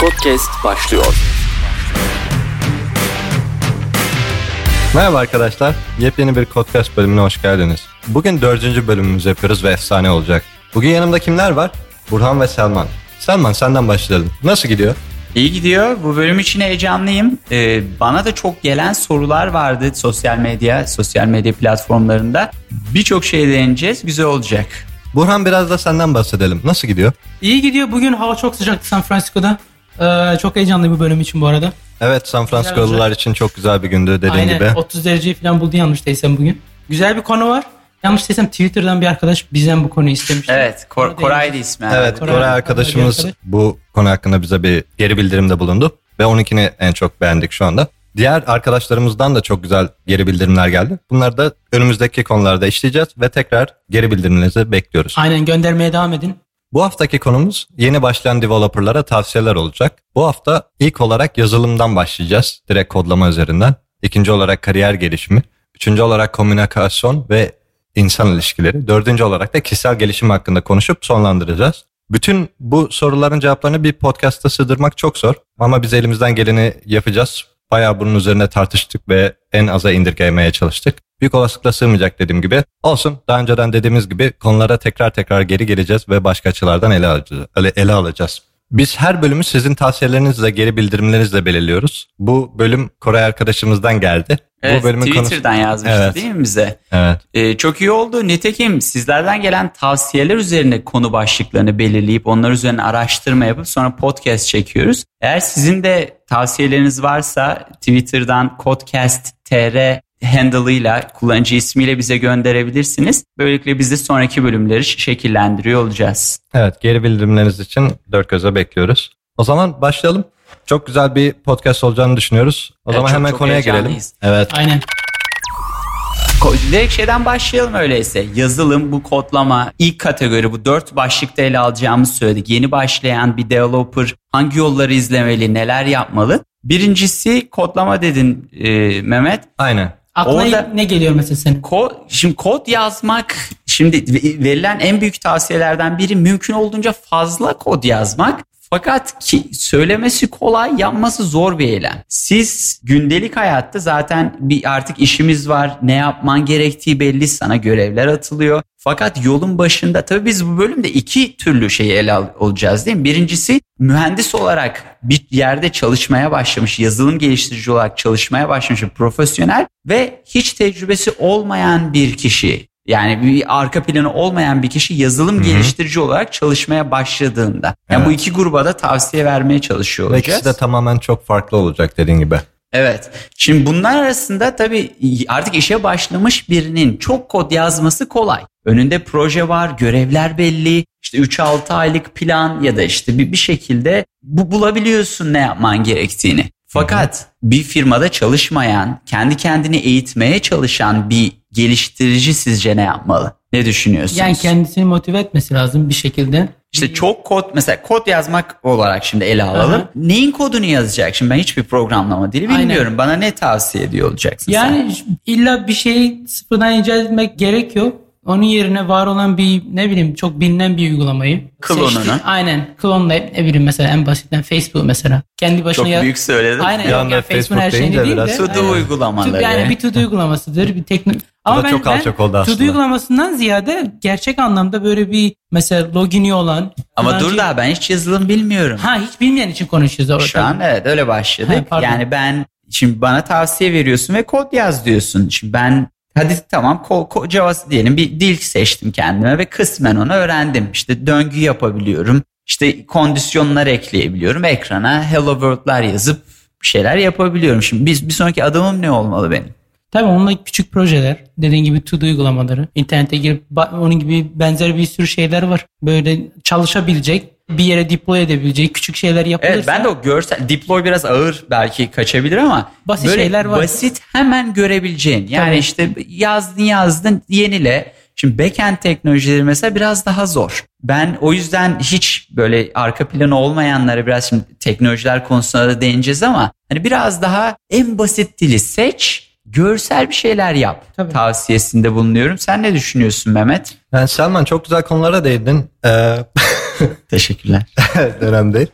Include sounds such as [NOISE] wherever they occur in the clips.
Podcast başlıyor. Merhaba arkadaşlar. Yepyeni bir podcast bölümüne hoş geldiniz. Bugün dördüncü bölümümüzü yapıyoruz ve efsane olacak. Bugün yanımda kimler var? Burhan ve Selman. Selman senden başlayalım. Nasıl gidiyor? İyi gidiyor. Bu bölüm için heyecanlıyım. Ee, bana da çok gelen sorular vardı sosyal medya, sosyal medya platformlarında. Birçok şey değineceğiz. Güzel olacak. Burhan biraz da senden bahsedelim. Nasıl gidiyor? İyi gidiyor. Bugün hava çok sıcaktı San Francisco'da. Ee, çok heyecanlı bu bölüm için bu arada. Evet San Francisco'lular için çok güzel bir gündü dediğin Aynen gibi. 30 dereceyi falan buldu yanlış değilsem bugün. Güzel bir konu var. Yanlış değilsem Twitter'dan bir arkadaş bizden bu konuyu istemişti. Evet, Kor- Koray'dı ismi. Evet Koray- Koray arkadaşımız Koray bu konu hakkında bize bir geri bildirimde bulundu. Ve onunkini en çok beğendik şu anda. Diğer arkadaşlarımızdan da çok güzel geri bildirimler geldi. Bunları da önümüzdeki konularda işleyeceğiz ve tekrar geri bildirimlerinizi bekliyoruz. Aynen göndermeye devam edin. Bu haftaki konumuz yeni başlayan developerlara tavsiyeler olacak. Bu hafta ilk olarak yazılımdan başlayacağız. Direkt kodlama üzerinden. İkinci olarak kariyer gelişimi. Üçüncü olarak komünikasyon ve insan ilişkileri. Dördüncü olarak da kişisel gelişim hakkında konuşup sonlandıracağız. Bütün bu soruların cevaplarını bir podcast'a sığdırmak çok zor. Ama biz elimizden geleni yapacağız. Bayağı bunun üzerine tartıştık ve en aza indirgemeye çalıştık. Büyük olasılıkla sığmayacak dediğim gibi. Olsun daha önceden dediğimiz gibi konulara tekrar tekrar geri geleceğiz ve başka açılardan ele alacağız. Ele, alacağız. Biz her bölümü sizin tavsiyelerinizle, geri bildirimlerinizle belirliyoruz. Bu bölüm Koray arkadaşımızdan geldi. Evet, Bu bölümün Twitter'dan konusu... yazmıştı Evet. değil mi bize? Evet. Ee, çok iyi oldu. Nitekim sizlerden gelen tavsiyeler üzerine konu başlıklarını belirleyip onlar üzerine araştırma yapıp sonra podcast çekiyoruz. Eğer sizin de tavsiyeleriniz varsa Twitter'dan podcast.tr handle'ıyla kullanıcı ismiyle bize gönderebilirsiniz. Böylelikle biz de sonraki bölümleri şekillendiriyor olacağız. Evet geri bildirimleriniz için dört göze bekliyoruz. O zaman başlayalım. Çok güzel bir podcast olacağını düşünüyoruz. O Evet, zaman çok- hemen çok konuya girelim. Evet. Aynen. Direkt şeyden başlayalım öyleyse. Yazılım, bu kodlama, ilk kategori bu dört başlıkta ele alacağımız söyledik. Yeni başlayan bir developer hangi yolları izlemeli, neler yapmalı? Birincisi kodlama dedin e, Mehmet. Aynen. Aklına Orada- ne geliyor mesela senin? Kod, şimdi kod yazmak, şimdi ve- verilen en büyük tavsiyelerden biri mümkün olduğunca fazla kod yazmak. Fakat ki söylemesi kolay, yapması zor bir eylem. Siz gündelik hayatta zaten bir artık işimiz var. Ne yapman gerektiği belli. Sana görevler atılıyor. Fakat yolun başında tabii biz bu bölümde iki türlü şeyi ele al- alacağız değil mi? Birincisi mühendis olarak bir yerde çalışmaya başlamış, yazılım geliştirici olarak çalışmaya başlamış bir profesyonel ve hiç tecrübesi olmayan bir kişi. Yani bir arka planı olmayan bir kişi yazılım geliştirici olarak çalışmaya başladığında. Yani bu Evet. iki gruba da tavsiye vermeye çalışıyor Ve olacağız. ikisi de tamamen çok farklı olacak dediğin gibi. Evet. Şimdi bunlar arasında tabii artık işe başlamış birinin çok kod yazması kolay. Önünde proje var, görevler belli. İşte 3-6 aylık plan ya da işte bir, bir şekilde bu bulabiliyorsun ne yapman gerektiğini. Fakat bir firmada çalışmayan, kendi kendini eğitmeye çalışan bir geliştirici sizce ne yapmalı? Ne düşünüyorsunuz? Yani kendisini motive etmesi lazım bir şekilde. İşte çok kod mesela kod yazmak olarak şimdi ele alalım. Aha. Neyin kodunu yazacak? Şimdi ben hiçbir programlama dili Aynen. bilmiyorum. Bana ne tavsiye ediyor olacaksın sen? Yani illa bir şeyi sıfırdan icat etmek gerekiyor. Onun yerine var olan bir ne bileyim çok bilinen bir uygulamayı. Klonunu. seçtik. Aynen klonlayıp ne bileyim mesela en basitten Facebook mesela. Kendi başına Çok ya- büyük söyledin. Aynen Bir anda yani Facebook'un her Facebook şeyini deyince değil de. To do Aynen. uygulamaları. Yani bir to do uygulamasıdır. Bir teknik. Ama da ben, çok alçak oldu aslında. do uygulamasından ziyade gerçek anlamda böyle bir mesela logini olan. Ama dur daha ben hiç yazılım bilmiyorum. Ha hiç bilmeyen için konuşuyoruz. orada. Şu an evet öyle başladık. Ha, yani ben şimdi bana tavsiye veriyorsun ve kod yaz diyorsun. Şimdi ben hadi tamam ko, ko, Java diyelim bir dil seçtim kendime ve kısmen onu öğrendim. İşte döngü yapabiliyorum. İşte kondisyonlar ekleyebiliyorum. Ekrana hello world'lar yazıp bir şeyler yapabiliyorum. Şimdi biz bir sonraki adımım ne olmalı benim? Tabii onunla küçük projeler. Dediğin gibi to do uygulamaları. İnternete girip onun gibi benzer bir sürü şeyler var. Böyle çalışabilecek bir yere deploy edebilecek küçük şeyler yapılırsa. Evet ben de o görsel deploy biraz ağır belki kaçabilir ama Basit böyle şeyler var. basit hemen görebileceğin. Yani Tabii. işte yazdın yazdın yenile. Şimdi backend teknolojileri mesela biraz daha zor. Ben o yüzden hiç böyle arka planı olmayanlara biraz şimdi teknolojiler konusuna da değineceğiz ama hani biraz daha en basit dili seç, görsel bir şeyler yap Tabii. tavsiyesinde bulunuyorum. Sen ne düşünüyorsun Mehmet? Yani Selman çok güzel konulara değindin. Ee, [LAUGHS] Teşekkürler. önemli değil.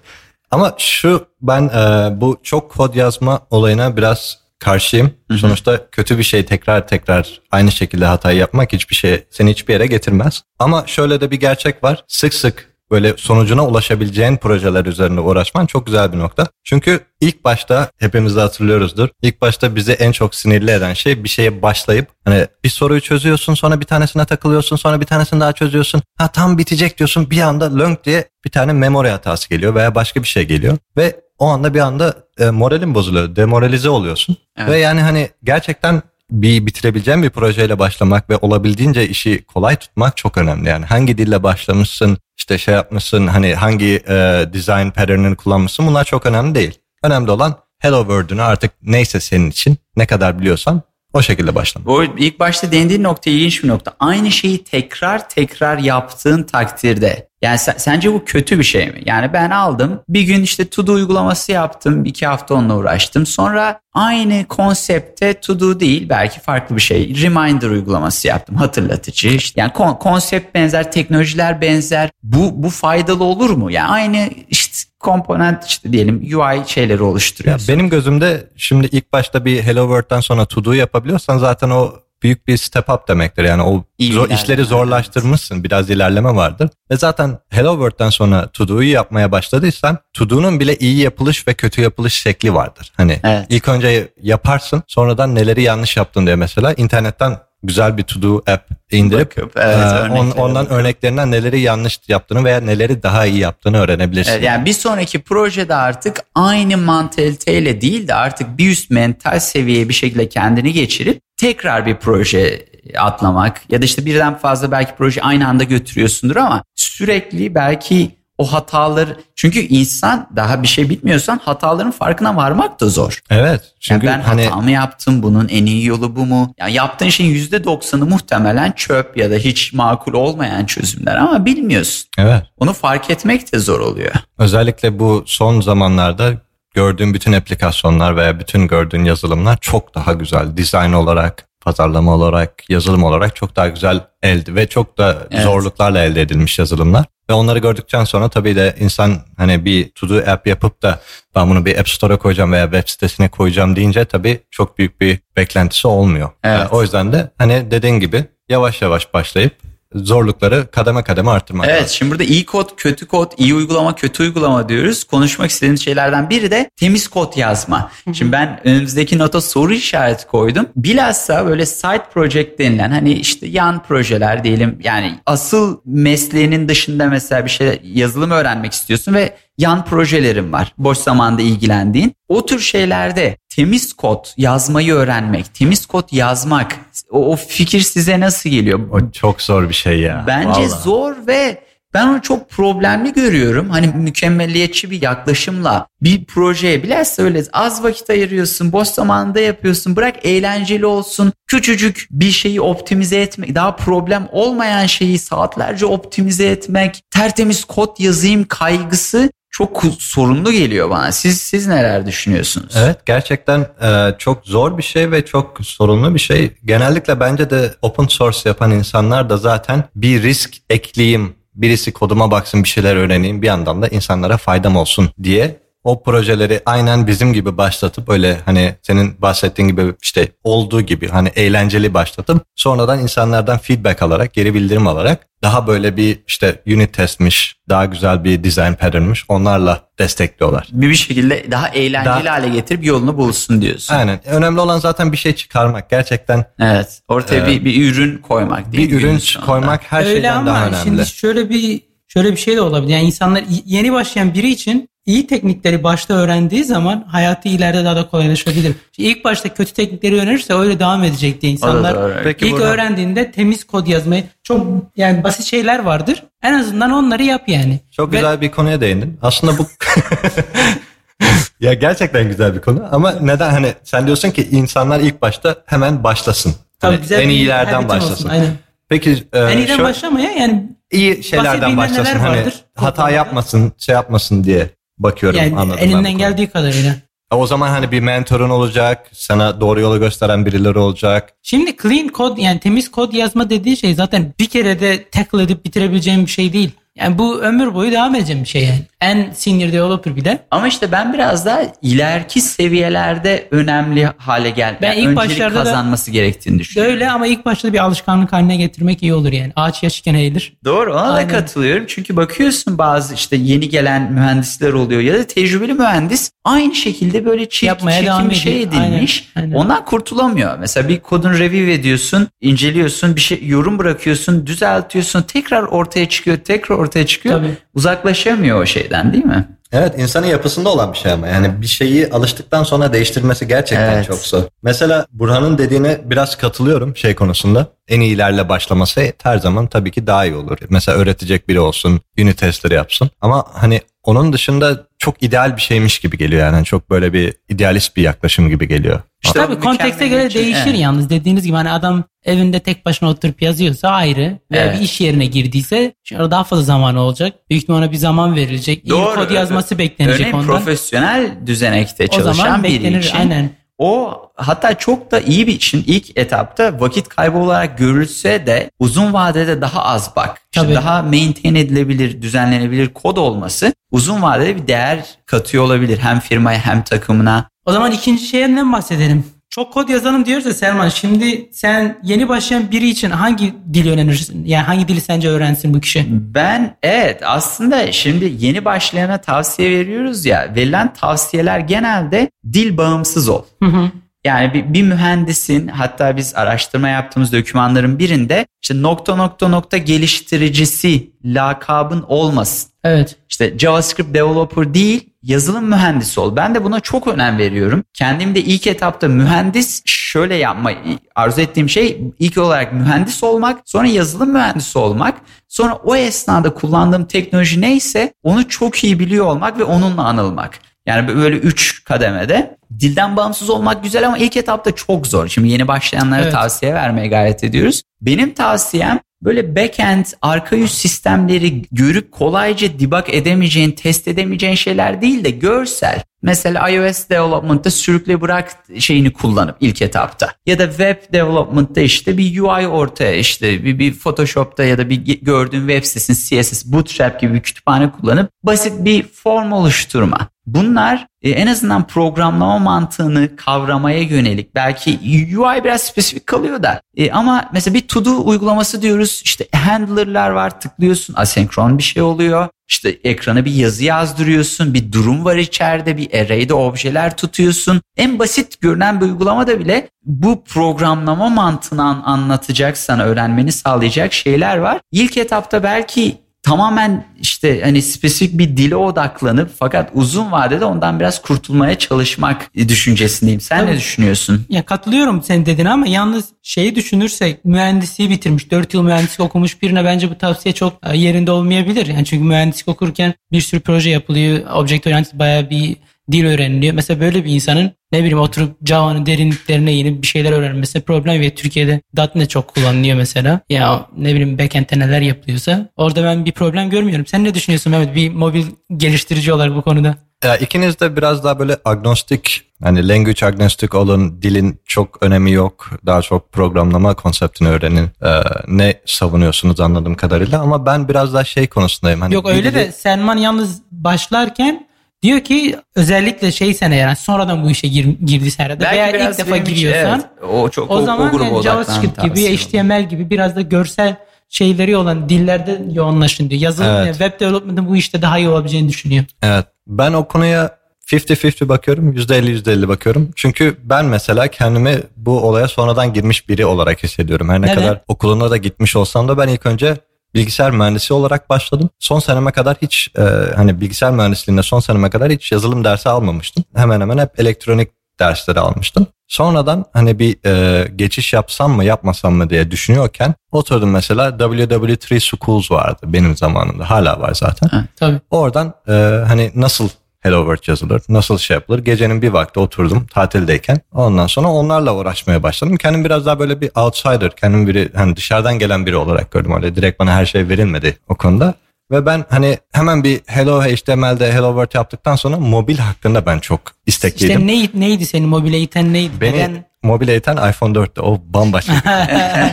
Ama şu ben e, bu çok kod yazma olayına biraz karşıyım. Sonuçta kötü bir şey tekrar tekrar aynı şekilde hatayı yapmak hiçbir şey seni hiçbir yere getirmez. Ama şöyle de bir gerçek var. Sık sık böyle sonucuna ulaşabileceğin projeler üzerinde uğraşman çok güzel bir nokta. Çünkü ilk başta hepimiz de hatırlıyoruzdur. İlk başta bizi en çok sinirli eden şey bir şeye başlayıp hani bir soruyu çözüyorsun sonra bir tanesine takılıyorsun sonra bir tanesini daha çözüyorsun. Ha tam bitecek diyorsun bir anda lönk diye bir tane memory hatası geliyor veya başka bir şey geliyor ve o anda bir anda e, moralin bozuluyor, demoralize oluyorsun. Evet. Ve yani hani gerçekten bir bitirebileceğin bir projeyle başlamak ve olabildiğince işi kolay tutmak çok önemli. Yani hangi dille başlamışsın, işte şey yapmışsın, hani hangi e, design pattern'ını kullanmışsın bunlar çok önemli değil. Önemli olan Hello World'ünü artık neyse senin için ne kadar biliyorsan o şekilde başlamak. Bu ilk başta değindiğin nokta ilginç bir nokta. Aynı şeyi tekrar tekrar yaptığın takdirde yani sen- sence bu kötü bir şey mi? Yani ben aldım bir gün işte to do uygulaması yaptım. iki hafta onunla uğraştım. Sonra aynı konsepte to do değil belki farklı bir şey. Reminder uygulaması yaptım. Hatırlatıcı. işte yani kon- konsept benzer, teknolojiler benzer. Bu bu faydalı olur mu? Yani aynı işte komponent işte diyelim UI şeyleri Ya oluşturuyorsun. benim gözümde şimdi ilk başta bir Hello World'den sonra to do yapabiliyorsan zaten o büyük bir step up demektir. Yani o İyi zor, işleri zorlaştırmışsın. Biraz ilerleme vardır. Ve zaten Hello World'den sonra to do'yu yapmaya başladıysan to do'nun bile iyi yapılış ve kötü yapılış şekli vardır. Hani Evet. ilk önce yaparsın sonradan neleri yanlış yaptın diye mesela internetten güzel bir to do app indirip Bakıp, evet, e, on- ondan örneklerinden neleri yanlış yaptığını veya neleri daha iyi yaptığını öğrenebilirsin. Evet, yani bir sonraki projede artık aynı mantaliteyle değil de artık bir üst mental seviyeye bir şekilde kendini geçirip tekrar bir proje atlamak ya da işte birden fazla belki proje aynı anda götürüyorsundur ama sürekli belki o hataları çünkü insan daha bir şey bitmiyorsan hataların farkına varmak da zor. Evet. Yani Çünkü ben hani hata mı yaptım bunun en iyi yolu bu mu? Yani yaptığın şeyin %90'ı muhtemelen çöp ya da hiç makul olmayan çözümler ama bilmiyorsun. evet. Onu fark etmek de zor oluyor. Özellikle bu son zamanlarda gördüğüm bütün aplikasyonlar veya bütün gördüğün yazılımlar çok daha güzel. Dizayn olarak, pazarlama olarak, yazılım olarak çok daha güzel elde ve çok da Evet. zorluklarla elde edilmiş yazılımlar. Ve onları gördükten sonra tabii de insan hani bir to do app yapıp da ben bunu bir app store'a koyacağım veya web sitesine koyacağım deyince tabii çok büyük bir beklentisi olmuyor. Evet. Yani o yüzden de hani dediğin gibi yavaş yavaş başlayıp zorlukları kademe kademe arttırmak Evet lazım. şimdi burada iyi kod, kötü kod, iyi uygulama, kötü uygulama diyoruz. Konuşmak istediğim şeylerden biri de temiz kod yazma. Şimdi ben önümüzdeki nota soru işareti koydum. Bilhassa böyle side project denilen hani işte yan projeler diyelim. Yani asıl mesleğinin dışında mesela bir şey yazılım öğrenmek istiyorsun ve yan projelerin var. Boş zamanda ilgilendiğin. O tür şeylerde temiz kod yazmayı öğrenmek, temiz kod yazmak o, o fikir size nasıl geliyor? O çok zor bir şey ya. Bence Vallahi. zor ve ben onu çok problemli görüyorum. Hani mükemmelliyetçi bir yaklaşımla bir projeye bilhassa öyle az vakit ayırıyorsun, boş zamanında yapıyorsun. Bırak eğlenceli olsun. Küçücük bir şeyi optimize etmek, daha problem olmayan şeyi saatlerce optimize etmek, tertemiz kod yazayım kaygısı çok sorunlu geliyor bana. Siz siz neler düşünüyorsunuz? Evet gerçekten e, çok zor bir şey ve çok sorunlu bir şey. Genellikle bence de open source yapan insanlar da zaten bir risk ekleyeyim, birisi koduma baksın bir şeyler öğreneyim bir yandan da insanlara faydam olsun diye o projeleri aynen bizim gibi başlatıp öyle hani senin bahsettiğin gibi işte olduğu gibi hani eğlenceli başlatıp sonradan insanlardan feedback alarak geri bildirim alarak daha böyle bir işte unit testmiş daha güzel bir design pattern'mış onlarla destekliyorlar. Bir bir şekilde daha eğlenceli Daha- hale getirip yolunu bulsun diyorsun. Aynen. Önemli olan zaten bir şey çıkarmak. Gerçekten Evet. Ortaya bir, bir ürün koymak değil bir ürün sonunda? koymak her Öyle şeyden ama daha önemli. şimdi şöyle bir şöyle bir şey de olabilir. Yani insanlar yeni başlayan biri için iyi teknikleri başta öğrendiği zaman hayatı ileride daha da kolaylaşabilir. Şimdi ilk başta kötü teknikleri öğrenirse öyle devam edecekti insanlar. doğru. Peki ilk buradan- öğrendiğinde temiz kod yazmayı çok yani basit şeyler vardır. En azından onları yap yani. Çok Ve- güzel bir konuya değindin. Aslında bu [LAUGHS] ya gerçekten güzel bir konu ama neden hani sen diyorsun ki insanlar ilk başta hemen başlasın. Tabii Hani güzel en iyilerden olsun, başlasın. Aynen. Peki e, En iyiden şöyle- başlamaya yani iyi şeylerden başlasın. Hani vardır. hata yapmasın, şey yapmasın diye bakıyorum yani anladım. elinden geldiği kadarıyla. O zaman hani bir mentorun olacak, sana doğru yolu gösteren birileri olacak. Şimdi clean kod yani temiz kod yazma dediği şey zaten bir kere de tackle edip bitirebileceğim bir şey değil. Yani bu ömür boyu devam edeceğim bir şey yani. En senior developer bile. Ama işte ben biraz daha ileriki seviyelerde önemli hale gel. Ben yani ilk başlarda da- kazanması gerektiğini düşünüyorum. Öyle ama ilk başta da bir alışkanlık haline getirmek iyi olur yani. Ağaç yaşken eğilir. Doğru ona Aynen. da katılıyorum. Çünkü bakıyorsun bazı işte yeni gelen mühendisler oluyor ya da tecrübeli mühendis aynı şekilde böyle çirkin, Yapmaya çirkin bir şey edilmiş. Aynen, aynen. Ondan kurtulamıyor. Mesela bir kodun review ediyorsun, inceliyorsun, bir şey yorum bırakıyorsun, düzeltiyorsun, tekrar ortaya çıkıyor, tekrar ortaya çıkıyor. Tabii. Uzaklaşamıyor o şeyden değil mi? Evet insanın yapısında olan bir şey ama yani bir şeyi alıştıktan sonra değiştirmesi gerçekten Evet. çok zor. Mesela Burhan'ın dediğine biraz katılıyorum şey konusunda. En iyilerle başlaması her zaman tabii ki daha iyi olur. Mesela öğretecek biri olsun, unit testleri yapsın. Ama hani onun dışında çok ideal bir şeymiş gibi geliyor yani. Çok böyle bir idealist bir yaklaşım gibi geliyor. İşte Tabii kontekste göre mükemmeliyetçi- değişir Evet. yalnız. Dediğiniz gibi hani adam evinde tek başına oturup yazıyorsa ayrı. Veya Evet. bir iş yerine girdiyse daha fazla zamanı olacak. Büyük ihtimalle bir zaman verilecek. İyi Doğru. kod yazması beklenecek Örneğin ondan. profesyonel düzenekte O zaman çalışan biri beklenir için aynen. O hatta çok da iyi bir için ilk etapta vakit kaybı olarak görülse de uzun vadede daha az bak. İşte daha maintain edilebilir, düzenlenebilir kod olması uzun vadede bir değer katıyor olabilir hem firmaya hem takımına. O zaman ikinci şeyden bahsedelim. Çok kod yazalım diyoruz ya Selman. Şimdi sen yeni başlayan biri için hangi dili öğrenirsin? Yani hangi dili sence öğrensin bu kişi? Ben evet aslında şimdi yeni başlayana tavsiye veriyoruz ya verilen tavsiyeler genelde dil bağımsız ol. Hı hı. Yani bir, bir mühendisin hatta biz araştırma yaptığımız dokümanların birinde işte nokta nokta nokta geliştiricisi lakabın olmasın. Evet. İşte JavaScript developer değil yazılım mühendisi ol. Ben de buna çok önem veriyorum. Kendim de ilk etapta mühendis şöyle yapma arzu ettiğim şey ilk olarak mühendis olmak sonra yazılım mühendisi olmak sonra o esnada kullandığım teknoloji neyse onu çok iyi biliyor olmak ve onunla anılmak. Yani böyle üç kademede dilden bağımsız olmak güzel ama ilk etapta çok zor. Şimdi yeni başlayanlara Evet. tavsiye vermeye gayret ediyoruz. Benim tavsiyem böyle backend, arka yüz sistemleri görüp kolayca debug edemeyeceğin, test edemeyeceğin şeyler değil de görsel. Mesela iOS development'ta sürükle bırak şeyini kullanıp ilk etapta. Ya da web development'ta işte bir UI ortaya işte bir, bir Photoshop'ta ya da bir gördüğün web sitesinin CSS, Bootstrap gibi bir kütüphane kullanıp basit bir form oluşturma. Bunlar e, en azından programlama mantığını kavramaya yönelik belki UI biraz spesifik kalıyor da. E, ama mesela bir to do uygulaması diyoruz işte handler'lar var tıklıyorsun asenkron bir şey oluyor. İşte ekrana bir yazı yazdırıyorsun bir durum var içeride bir array'de objeler tutuyorsun. En basit görünen bir uygulamada bile bu programlama mantığını an- anlatacak sana öğrenmeni sağlayacak şeyler var. İlk etapta belki tamamen işte hani spesifik bir dile odaklanıp fakat uzun vadede ondan biraz kurtulmaya çalışmak düşüncesindeyim. Sen Tabii. ne düşünüyorsun? Ya katılıyorum senin dediğine ama yalnız şeyi düşünürsek mühendisliği bitirmiş 4 yıl mühendislik okumuş birine bence bu tavsiye çok yerinde olmayabilir. Yani çünkü mühendislik okurken bir sürü proje yapılıyor. Object Oriented bayağı bir dil öğreniliyor. Mesela böyle bir insanın ne bileyim oturup Java'nın derinliklerine inip bir şeyler öğrenmesi problem ve Türkiye'de .NET çok kullanılıyor mesela. Ya ne bileyim backend'te neler yapılıyorsa orada ben bir problem görmüyorum. Sen ne düşünüyorsun Mehmet bir mobil geliştirici olarak bu konuda? Ya ikiniz de biraz daha böyle agnostik hani language agnostik olun dilin çok önemi yok. Daha çok programlama konseptini öğrenin. Ee, ne savunuyorsunuz anladığım kadarıyla ama ben biraz daha şey konusundayım. Hani Yok öyle dili- de Selman yalnız başlarken diyor ki özellikle şey sene yani sonradan bu işe gir, girdiyse herhalde veya ilk defa giriyorsan evet, o çok o, o, zaman o yani JavaScript gibi olur. HTML gibi biraz da görsel şeyleri olan dillerde yoğunlaşın diyor. Yazılım Evet. yani web development'ın bu işte daha iyi olabileceğini düşünüyor. Evet. Ben o konuya 50-50 bakıyorum. %50-%50 bakıyorum. Çünkü ben mesela kendimi bu olaya sonradan girmiş biri olarak hissediyorum. Her ne Neden? kadar okuluna da gitmiş olsam da ben ilk önce bilgisayar mühendisi olarak başladım. Son seneme kadar hiç e, hani bilgisayar mühendisliğinde son seneme kadar hiç yazılım dersi almamıştım. Hemen hemen hep elektronik dersleri almıştım. Sonradan hani bir e, geçiş yapsam mı yapmasam mı diye düşünüyorken oturdum mesela WW3 Schools vardı benim zamanımda. Hala var zaten. Tabii. Oradan e, hani nasıl Hello World yazılır, nasıl şey yapılır. Gecenin bir vakti oturdum tatildeyken. Ondan sonra onlarla uğraşmaya başladım. Kendim biraz daha böyle bir outsider, kendim biri hani dışarıdan gelen biri olarak gördüm. Öyle direkt bana her şey verilmedi o konuda. Ve ben hani hemen bir Hello HTML'de Hello World yaptıktan sonra mobil hakkında ben çok istekliydim. İşte neydi, neydi seni mobile iten neydi? Beni Neden? mobile iten iPhone 4'tü. O bambaşka. [LAUGHS]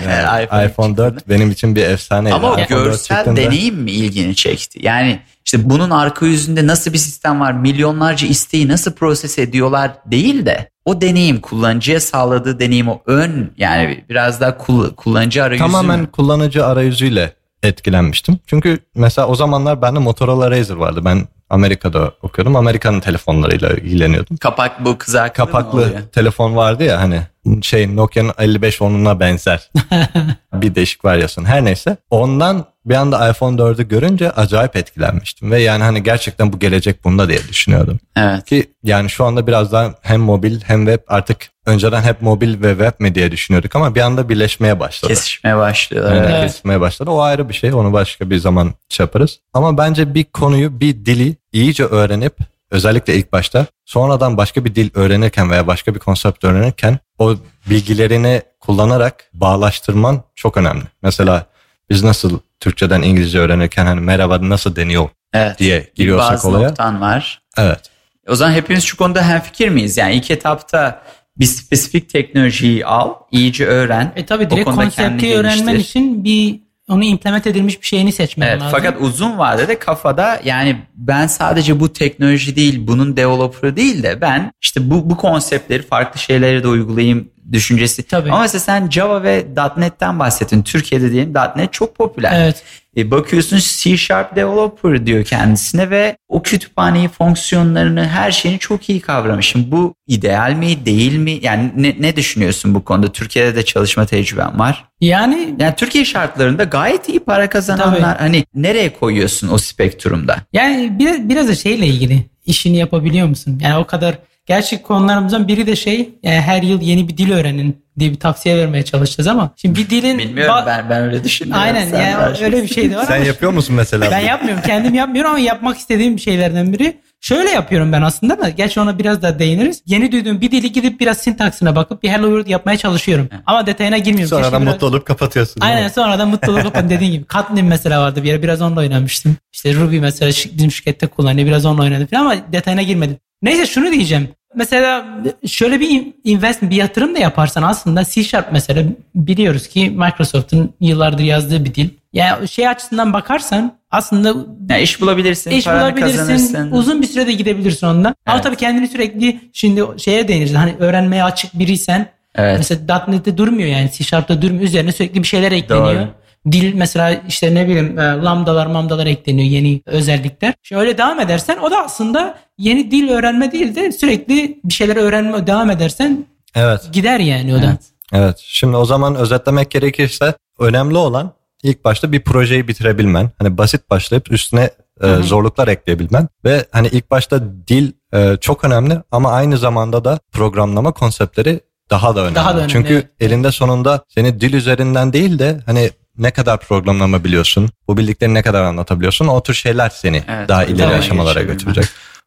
Yani iPhone iPhone 4 benim için bir efsaneydi. Ama iPhone 4 görsel çıktığında- deneyim mi ilgini çekti? Yani işte bunun arka yüzünde nasıl bir sistem var, milyonlarca isteği nasıl proses ediyorlar değil de o deneyim, kullanıcıya sağladığı deneyim o ön yani biraz daha kull- kullanıcı arayüzü Tamamen mü? kullanıcı arayüzüyle etkilenmiştim. Çünkü mesela o zamanlar bende Motorola Razr vardı. Ben Amerika'da okuyordum. Amerika'nın telefonlarıyla ilgileniyordum. Kapak bu kızartma Kapaklı telefon vardı ya hani şey Nokia'nın 5510'una benzer [LAUGHS] bir değişik varyasyon. Her neyse ondan bir anda iPhone 4'ü görünce acayip etkilenmiştim. Ve yani hani gerçekten bu gelecek bunda diye düşünüyordum. Evet. Ki yani şu anda biraz daha hem mobil hem web artık önceden hep mobil ve web mi diye düşünüyorduk ama bir anda birleşmeye başladı. Kesişmeye. Yani Evet. Evet. kesmeye başladı. O ayrı bir şey. Onu başka bir zaman şey yaparız. Ama bence bir konuyu, bir dili iyice öğrenip özellikle ilk başta sonradan başka bir dil öğrenirken veya başka bir konsept öğrenirken o bilgilerini kullanarak bağlaştırman çok önemli. Mesela biz nasıl Türkçeden İngilizce öğrenirken hani merhaba nasıl deniyor Evet. diye giriyorsak Bazı olaya. noktan var. Evet. O zaman hepimiz şu konuda hemfikir miyiz? Yani ilk etapta bir spesifik teknolojiyi al, iyice öğren. E tabi O direkt konsepti öğrenmen geliştir. için bir onu implement edilmiş bir şeyini seçmen Evet, lazım. fakat uzun vadede kafada yani ben sadece bu teknoloji değil, bunun developer'ı değil de ben işte bu bu konseptleri farklı şeylere de uygulayayım düşüncesi. Tabii. Ama mesela sen Java ve .NET'ten bahsettin. Türkiye'de diyelim .NET çok popüler. Evet. E, bakıyorsun C Sharp Developer diyor kendisine ve o kütüphaneyi, fonksiyonlarını, her şeyini çok iyi kavramış. Şimdi bu ideal mi, değil mi? Yani ne, ne düşünüyorsun bu konuda? Türkiye'de de çalışma tecrüben var. Yani Yani Türkiye şartlarında gayet iyi para kazananlar Tabii. hani nereye koyuyorsun o spektrumda? yani biraz, biraz da şeyle ilgili işini yapabiliyor musun? Yani o kadar gerçek konularımızdan biri de şey yani her yıl yeni bir dil öğrenin diye bir tavsiye vermeye çalışacağız ama şimdi bir dilin Bilmiyorum ba- ben ben öyle düşünmüyorum. Aynen Sen yani öyle bir şey de var Sen ama yapıyor musun mesela? ben yapmıyorum. Kendim yapmıyorum ama yapmak istediğim şeylerden biri. Şöyle yapıyorum ben aslında da. Gerçi ona biraz daha değiniriz. Yeni duyduğum bir dili gidip biraz sintaksına bakıp bir hello world yapmaya çalışıyorum. Ama detayına girmiyorum. Sonradan Keşke biraz- mutlu olup kapatıyorsun. Aynen mi? sonradan mutluluk yapan dediğin gibi. Kotlin mesela vardı bir yere biraz onunla oynamıştım. İşte Ruby mesela bizim şirkette kullanıyor biraz onunla oynadım falan ama detayına girmedim. Neyse şunu diyeceğim. Mesela şöyle bir in- invest bir yatırım da yaparsan aslında C Sharp mesela biliyoruz ki Microsoft'un yıllardır yazdığı bir dil. Yani şey açısından bakarsan aslında Yani iş bulabilirsin, iş bulabilirsin. kazanırsın. Uzun bir sürede gidebilirsin. Ama Evet. tabii kendini sürekli şimdi şeye değiniriz. Hani öğrenmeye açık biriysen Evet. mesela .NET'te durmuyor yani C Sharp'ta durmuyor. Üzerine sürekli bir şeyler ekleniyor. Doğru. Dil mesela işte ne bileyim e, lambdalar mamdalar ekleniyor yeni özellikler. Şimdi öyle devam edersen o da aslında yeni dil öğrenme değil de sürekli bir şeyler öğrenme devam edersen Evet. gider yani o da. Evet. Evet. Şimdi o zaman özetlemek gerekirse önemli olan ilk başta bir projeyi bitirebilmen. Hani basit başlayıp üstüne e, zorluklar ekleyebilmen ve hani ilk başta dil e, çok önemli ama aynı zamanda da programlama konseptleri daha da önemli. Daha da önemli, Çünkü evet. elinde sonunda seni dil üzerinden değil de hani ne kadar programlama biliyorsun, bu bildiklerini ne kadar anlatabiliyorsun o tür şeyler seni Evet, daha ileri aşamalara götürecek.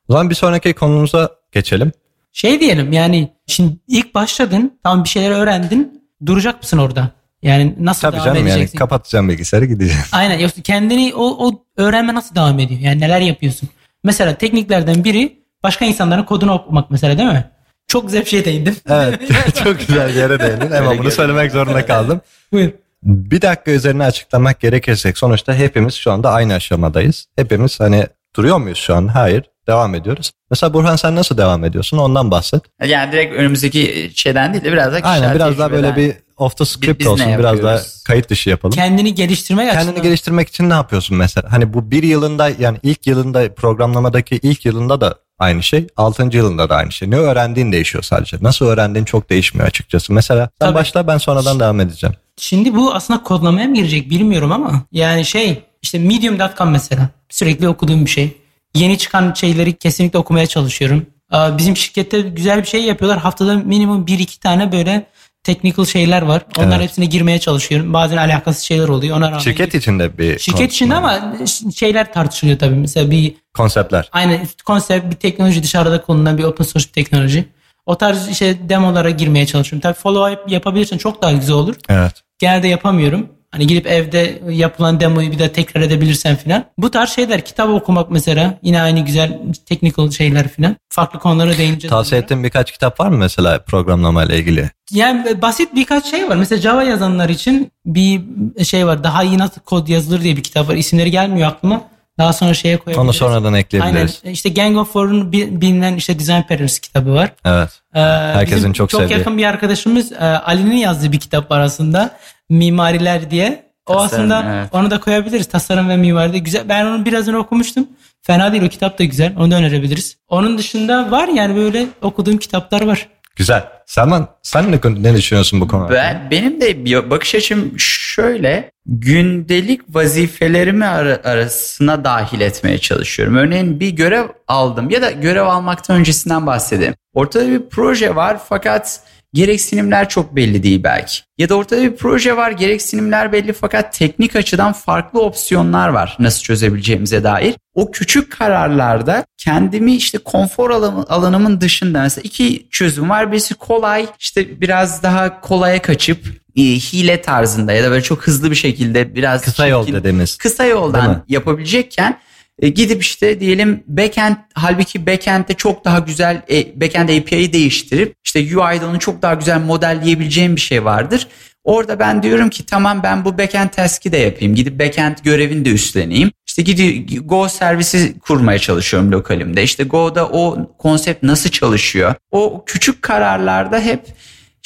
O zaman bir sonraki konumuza geçelim. Şey diyelim yani şimdi ilk başladın tamam bir şeyler öğrendin duracak mısın orada? Yani nasıl Tabii devam canım yani edeceksin? kapatacağım bilgisayarı gideceğim. Aynen yoksa kendini o, o öğrenme nasıl devam ediyor? Yani neler yapıyorsun? Mesela tekniklerden biri başka insanların kodunu okumak mesela değil mi? Çok güzel bir şey değindim. Evet [LAUGHS] çok güzel bir yere değindin. Hemen bunu söylemek zorunda kaldım. Buyur. Bir dakika üzerine açıklamak gerekirsek sonuçta hepimiz şu anda aynı aşamadayız. Hepimiz hani duruyor muyuz şu an? Hayır. Devam ediyoruz. Mesela Burhan sen nasıl devam ediyorsun? Ondan bahset. Yani direkt önümüzdeki şeyden değil de biraz da kişisel Aynen biraz daha böyle bir off the script biz olsun. Biraz daha kayıt dışı yapalım. Kendini geliştirmek Kendini açısından. geliştirmek için ne yapıyorsun mesela? Hani bu bir yılında yani ilk yılında programlamadaki ilk yılında da aynı şey. Altıncı yılında da aynı şey. Ne öğrendiğin değişiyor sadece. Nasıl öğrendiğin çok değişmiyor açıkçası. Mesela sen Tabii. başla ben sonradan devam edeceğim. Şimdi bu aslında kodlamaya mı girecek bilmiyorum ama yani şey işte medium.com mesela sürekli okuduğum bir şey. Yeni çıkan şeyleri kesinlikle okumaya çalışıyorum. Bizim şirkette güzel bir şey yapıyorlar. Haftada minimum 1-2 tane böyle technical şeyler var. Onlar Evet. hepsine girmeye çalışıyorum. Bazen alakasız şeyler oluyor. Ona rağmen Şirket içinde bir Şirket içinde ama şeyler tartışılıyor tabii. Mesela bir konseptler. aynı konsept bir teknoloji dışarıda kullanılan bir open source bir teknoloji. O tarz işte demolara girmeye çalışıyorum. Tabii follow up yapabilirsen çok daha güzel olur. Evet. Genelde yapamıyorum. Hani gidip evde yapılan demoyu bir de tekrar edebilirsen filan. Bu tarz şeyler kitap okumak mesela yine aynı güzel technical şeyler filan. Farklı konulara değineceğiz. Tavsiye ettiğin birkaç kitap var mı mesela programlama ile ilgili? Yani basit birkaç şey var. Mesela Java yazanlar için bir şey var. Daha iyi nasıl kod yazılır diye bir kitap var. İsimleri gelmiyor aklıma. Daha sonra şeye koyabiliriz. Onu sonradan ekleyebiliriz. Aynen. İşte Gang of Four'un bi- bilinen işte Design Patterns kitabı var. Evet. Ee, Herkesin bizim çok çok sevdiği. yakın bir arkadaşımız e, Ali'nin yazdığı bir kitap var aslında. Mimariler diye. O Tasarım, aslında evet. onu da koyabiliriz. Tasarım ve mimaride güzel. Ben onun birazını okumuştum. Fena değil o kitap da güzel. Onu da önerebiliriz. Onun dışında var yani böyle okuduğum kitaplar var. Güzel. Selman sen ne, ne düşünüyorsun bu konuda? Ben benim de bakış açım şöyle gündelik vazifelerimi ara- arasına dahil etmeye çalışıyorum. Örneğin bir görev aldım ya da görev almaktan öncesinden bahsedeyim. Ortada bir proje var fakat gereksinimler çok belli değil belki. Ya da ortada bir proje var gereksinimler belli fakat teknik açıdan farklı opsiyonlar var nasıl çözebileceğimize dair. O küçük kararlarda kendimi işte konfor alanı- alanımın dışında mesela iki çözüm var. Birisi kolay işte biraz daha kolaya kaçıp e, hile tarzında ya da böyle çok hızlı bir şekilde biraz Kısa yol çirkin- dediğimiz. kısa yoldan yapabilecekken e, gidip işte diyelim backend halbuki backend'de çok daha güzel e, backend API'yi değiştirip işte UI'da onu çok daha güzel modelleyebileceğim bir şey vardır. Orada ben diyorum ki tamam ben bu backend task'i de yapayım. Gidip backend görevini de üstleneyim. İşte gidip Go servisi kurmaya çalışıyorum lokalimde. İşte Go'da o konsept nasıl çalışıyor? O küçük kararlarda hep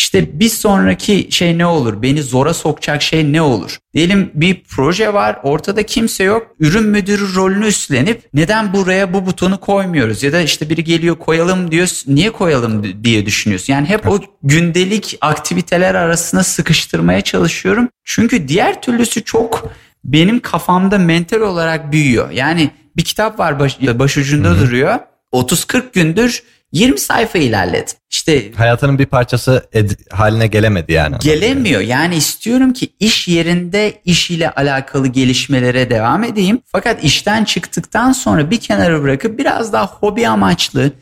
işte bir sonraki şey ne olur? Beni zora sokacak şey ne olur? Diyelim bir proje var, ortada kimse yok. Ürün müdürü rolünü üstlenip neden buraya bu butonu koymuyoruz? Ya da işte biri geliyor koyalım diyor. Niye koyalım diye düşünüyorsun. Yani hep o gündelik aktiviteler arasına sıkıştırmaya çalışıyorum. Çünkü diğer türlüsü çok benim kafamda mental olarak büyüyor. Yani bir kitap var baş, başucunda duruyor. 30-40 gündür 20 sayfa ilerledim. İşte Hayatının bir parçası ed- haline gelemedi yani. gelemiyor. Yani istiyorum ki iş yerinde iş ile alakalı gelişmelere devam edeyim. Fakat işten çıktıktan sonra bir kenara bırakıp biraz daha hobi amaçlı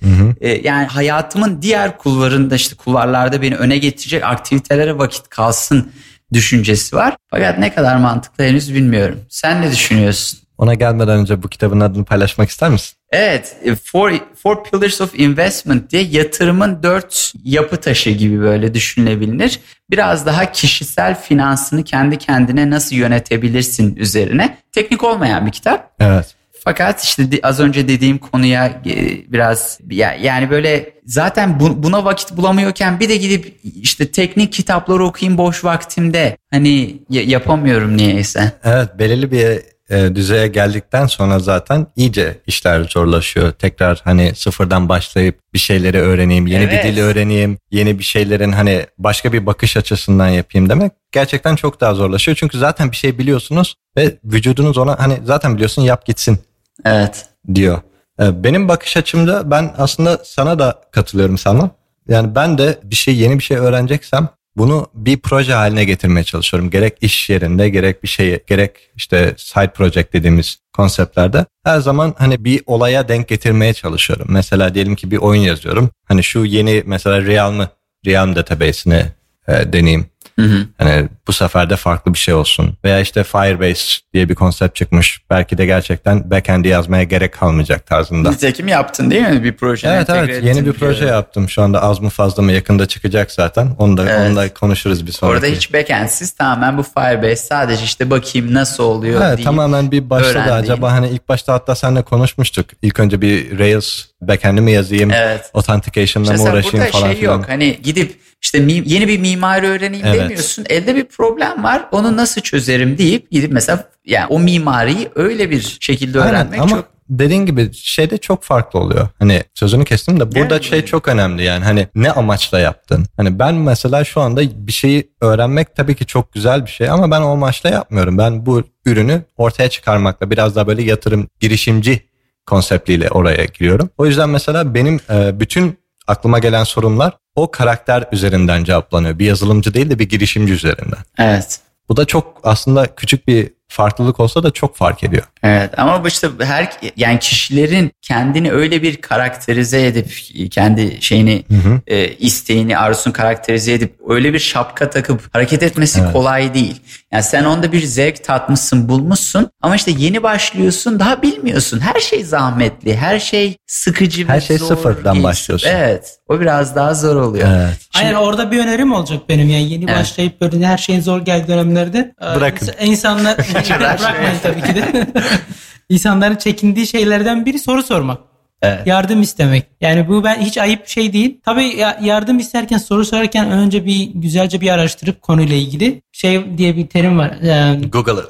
e, yani hayatımın diğer kulvarında işte kulvarlarda beni öne getirecek aktivitelere vakit kalsın düşüncesi var. Fakat ne kadar mantıklı henüz bilmiyorum. Sen ne düşünüyorsun? Ona gelmeden önce bu kitabın adını paylaşmak ister misin? Evet, e, Four, Four Pillars of Investment diye yatırımın dört yapı taşı gibi böyle düşünülebilir. Biraz daha kişisel finansını kendi kendine nasıl yönetebilirsin üzerine. Teknik olmayan bir kitap. Evet. Fakat işte az önce dediğim konuya e, biraz ya, yani böyle zaten bu- buna vakit bulamıyorken bir de gidip işte teknik kitapları okuyayım boş vaktimde. Hani ya- yapamıyorum niyeyse. Evet belirli bir e, düzeye geldikten sonra zaten iyice işler zorlaşıyor. Tekrar hani sıfırdan başlayıp bir şeyleri öğreneyim, yeni Evet. bir dili öğreneyim, yeni bir şeylerin hani başka bir bakış açısından yapayım demek gerçekten çok daha zorlaşıyor. Çünkü zaten bir şey biliyorsunuz ve vücudunuz ona hani zaten biliyorsun yap gitsin Evet. diyor. E, Benim bakış açımda ben aslında sana da katılıyorum sana. Yani ben de bir şey yeni bir şey öğreneceksem bunu bir proje haline getirmeye çalışıyorum. Gerek iş yerinde gerek bir şeye gerek işte side project dediğimiz konseptlerde her zaman hani bir olaya denk getirmeye çalışıyorum. Mesela diyelim ki bir oyun yazıyorum. Hani şu yeni mesela Realm'ı Realm database'ini e, deneyeyim. Hı hı. Hani bu sefer de farklı bir şey olsun. Veya işte Firebase diye bir konsept çıkmış. Belki de gerçekten backend'i yazmaya gerek kalmayacak tarzında. Nitekim yaptın değil mi bir proje? Evet evet yeni bir proje yaptım. Şu anda az mı fazla mı yakında çıkacak zaten. Onu da, Evet. onu da konuşuruz bir sonraki. Orada hiç backendsiz tamamen bu Firebase sadece işte bakayım nasıl oluyor Evet, deyip tamamen bir başladı. öğrendiğin. Acaba hani ilk başta hatta seninle konuşmuştuk. İlk önce bir Rails backend'i mi yazayım? Evet. Authentication'la mı Mesela uğraşayım falan şey filan. yok hani gidip işte yeni bir mimari öğreneyim Evet. demiyorsun. Elde bir problem var onu nasıl çözerim deyip gidip mesela yani o mimariyi öyle bir şekilde Aynen, öğrenmek ama çok dediğin gibi şeyde çok farklı oluyor. Hani sözünü kestim de burada Yani- şey çok önemli yani hani ne amaçla yaptın? Hani ben mesela şu anda bir şeyi öğrenmek tabii ki çok güzel bir şey ama ben o amaçla yapmıyorum. Ben bu ürünü ortaya çıkarmakla biraz daha böyle yatırım girişimci konseptiyle oraya giriyorum. O yüzden mesela benim e, bütün aklıma gelen sorunlar o karakter üzerinden cevaplanıyor. Bir yazılımcı değil de bir girişimci üzerinden. evet. Bu da çok aslında küçük bir farklılık olsa da çok fark ediyor. Evet ama bu işte her yani kişilerin kendini öyle bir karakterize edip kendi şeyini e, isteğini arzusunu karakterize edip öyle bir şapka takıp hareket etmesi Evet. kolay değil. Yani sen onda bir zevk tatmışsın bulmuşsun ama işte yeni başlıyorsun daha bilmiyorsun. Her şey zahmetli her şey sıkıcı Her şey zor sıfırdan başlıyorsun. Evet o biraz daha zor oluyor. Evet. Aynen orada bir önerim olacak benim yani yeni Evet. başlayıp böyle her şeyin zor geldiği dönemlerde e, Bırakın. ins- insanlar bırakmayın tabii ki de. [LAUGHS] İnsanların çekindiği şeylerden biri soru sormak. Evet. Yardım istemek. Yani bu ben hiç ayıp şey değil. Tabii ya- yardım isterken soru sorarken önce bir güzelce bir araştırıp konuyla ilgili şey diye bir terim var. Ee, Google'ı.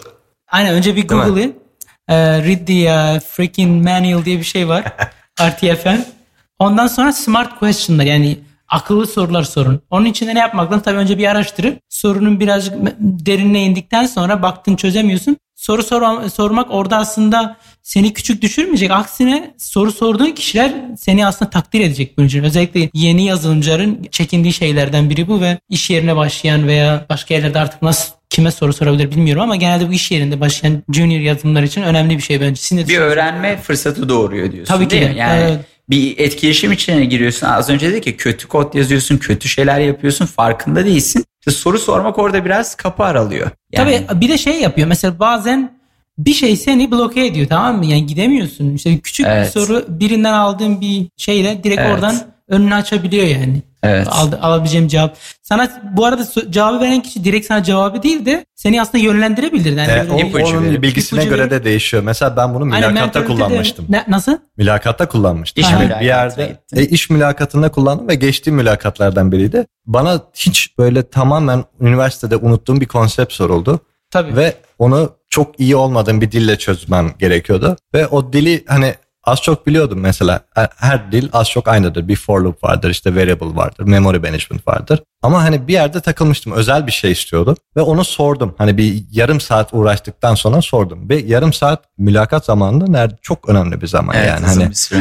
Aynen önce bir? Google'ı e, read the uh, freaking manual diye bir şey var. [LAUGHS] RTFM. Ondan sonra smart question'lar yani akıllı sorular sorun. Onun için de ne yapmak lazım? Tabii önce bir araştırıp sorunun birazcık derinine indikten sonra baktın çözemiyorsun. Soru sor, sormak orada aslında seni küçük düşürmeyecek. Aksine soru sorduğun kişiler seni aslında takdir edecek bunun için. Özellikle yeni yazılımcıların çekindiği şeylerden biri bu ve iş yerine başlayan veya başka yerlerde artık nasıl kime soru sorabilir bilmiyorum ama genelde bu iş yerinde başlayan junior yazılımlar için önemli bir şey bence. Sizin bir öğrenme fırsatı doğuruyor diyorsun Tabii ki değil de, mi? Yani evet. Bir etkileşim içine giriyorsun. Az önce dedik ki kötü kod yazıyorsun, kötü şeyler yapıyorsun, farkında değilsin. İşte soru sormak orada biraz kapı aralıyor. Yani, Tabii bir de şey yapıyor. Mesela bazen bir şey seni bloke ediyor tamam mı? Yani gidemiyorsun. İşte küçük Evet. bir soru birinden aldığın bir şeyle direkt Evet. oradan önünü açabiliyor yani. Evet. Al, alabileceğim cevap. Sana bu arada cevabı veren kişi direkt sana cevabı değil de seni aslında yönlendirebilir. Yani E, böyle o- ipucu onun verip- bilgisine ipucu göre verip- de değişiyor. Mesela ben bunu Aynen, mülakatta mentalitede- kullanmıştım. Ne- nasıl? Mülakatta kullanmıştım. İş Yani bir yerde e, iş mülakatında kullandım ve geçtiğim mülakatlardan biriydi. Bana hiç böyle tamamen üniversitede unuttuğum bir konsept soruldu. Tabii. Ve onu çok iyi olmadığım bir dille çözmem gerekiyordu. Ve o dili hani az çok biliyordum mesela. Her- Her dil az çok aynıdır. Bir for loop vardır, işte variable vardır, memory management vardır. Ama hani bir yerde takılmıştım. Özel bir şey istiyordu. Ve onu sordum. Hani bir yarım saat uğraştıktan sonra sordum. Ve yarım saat mülakat zamanında nerede çok önemli bir zaman evet, yani. Hani bir süre.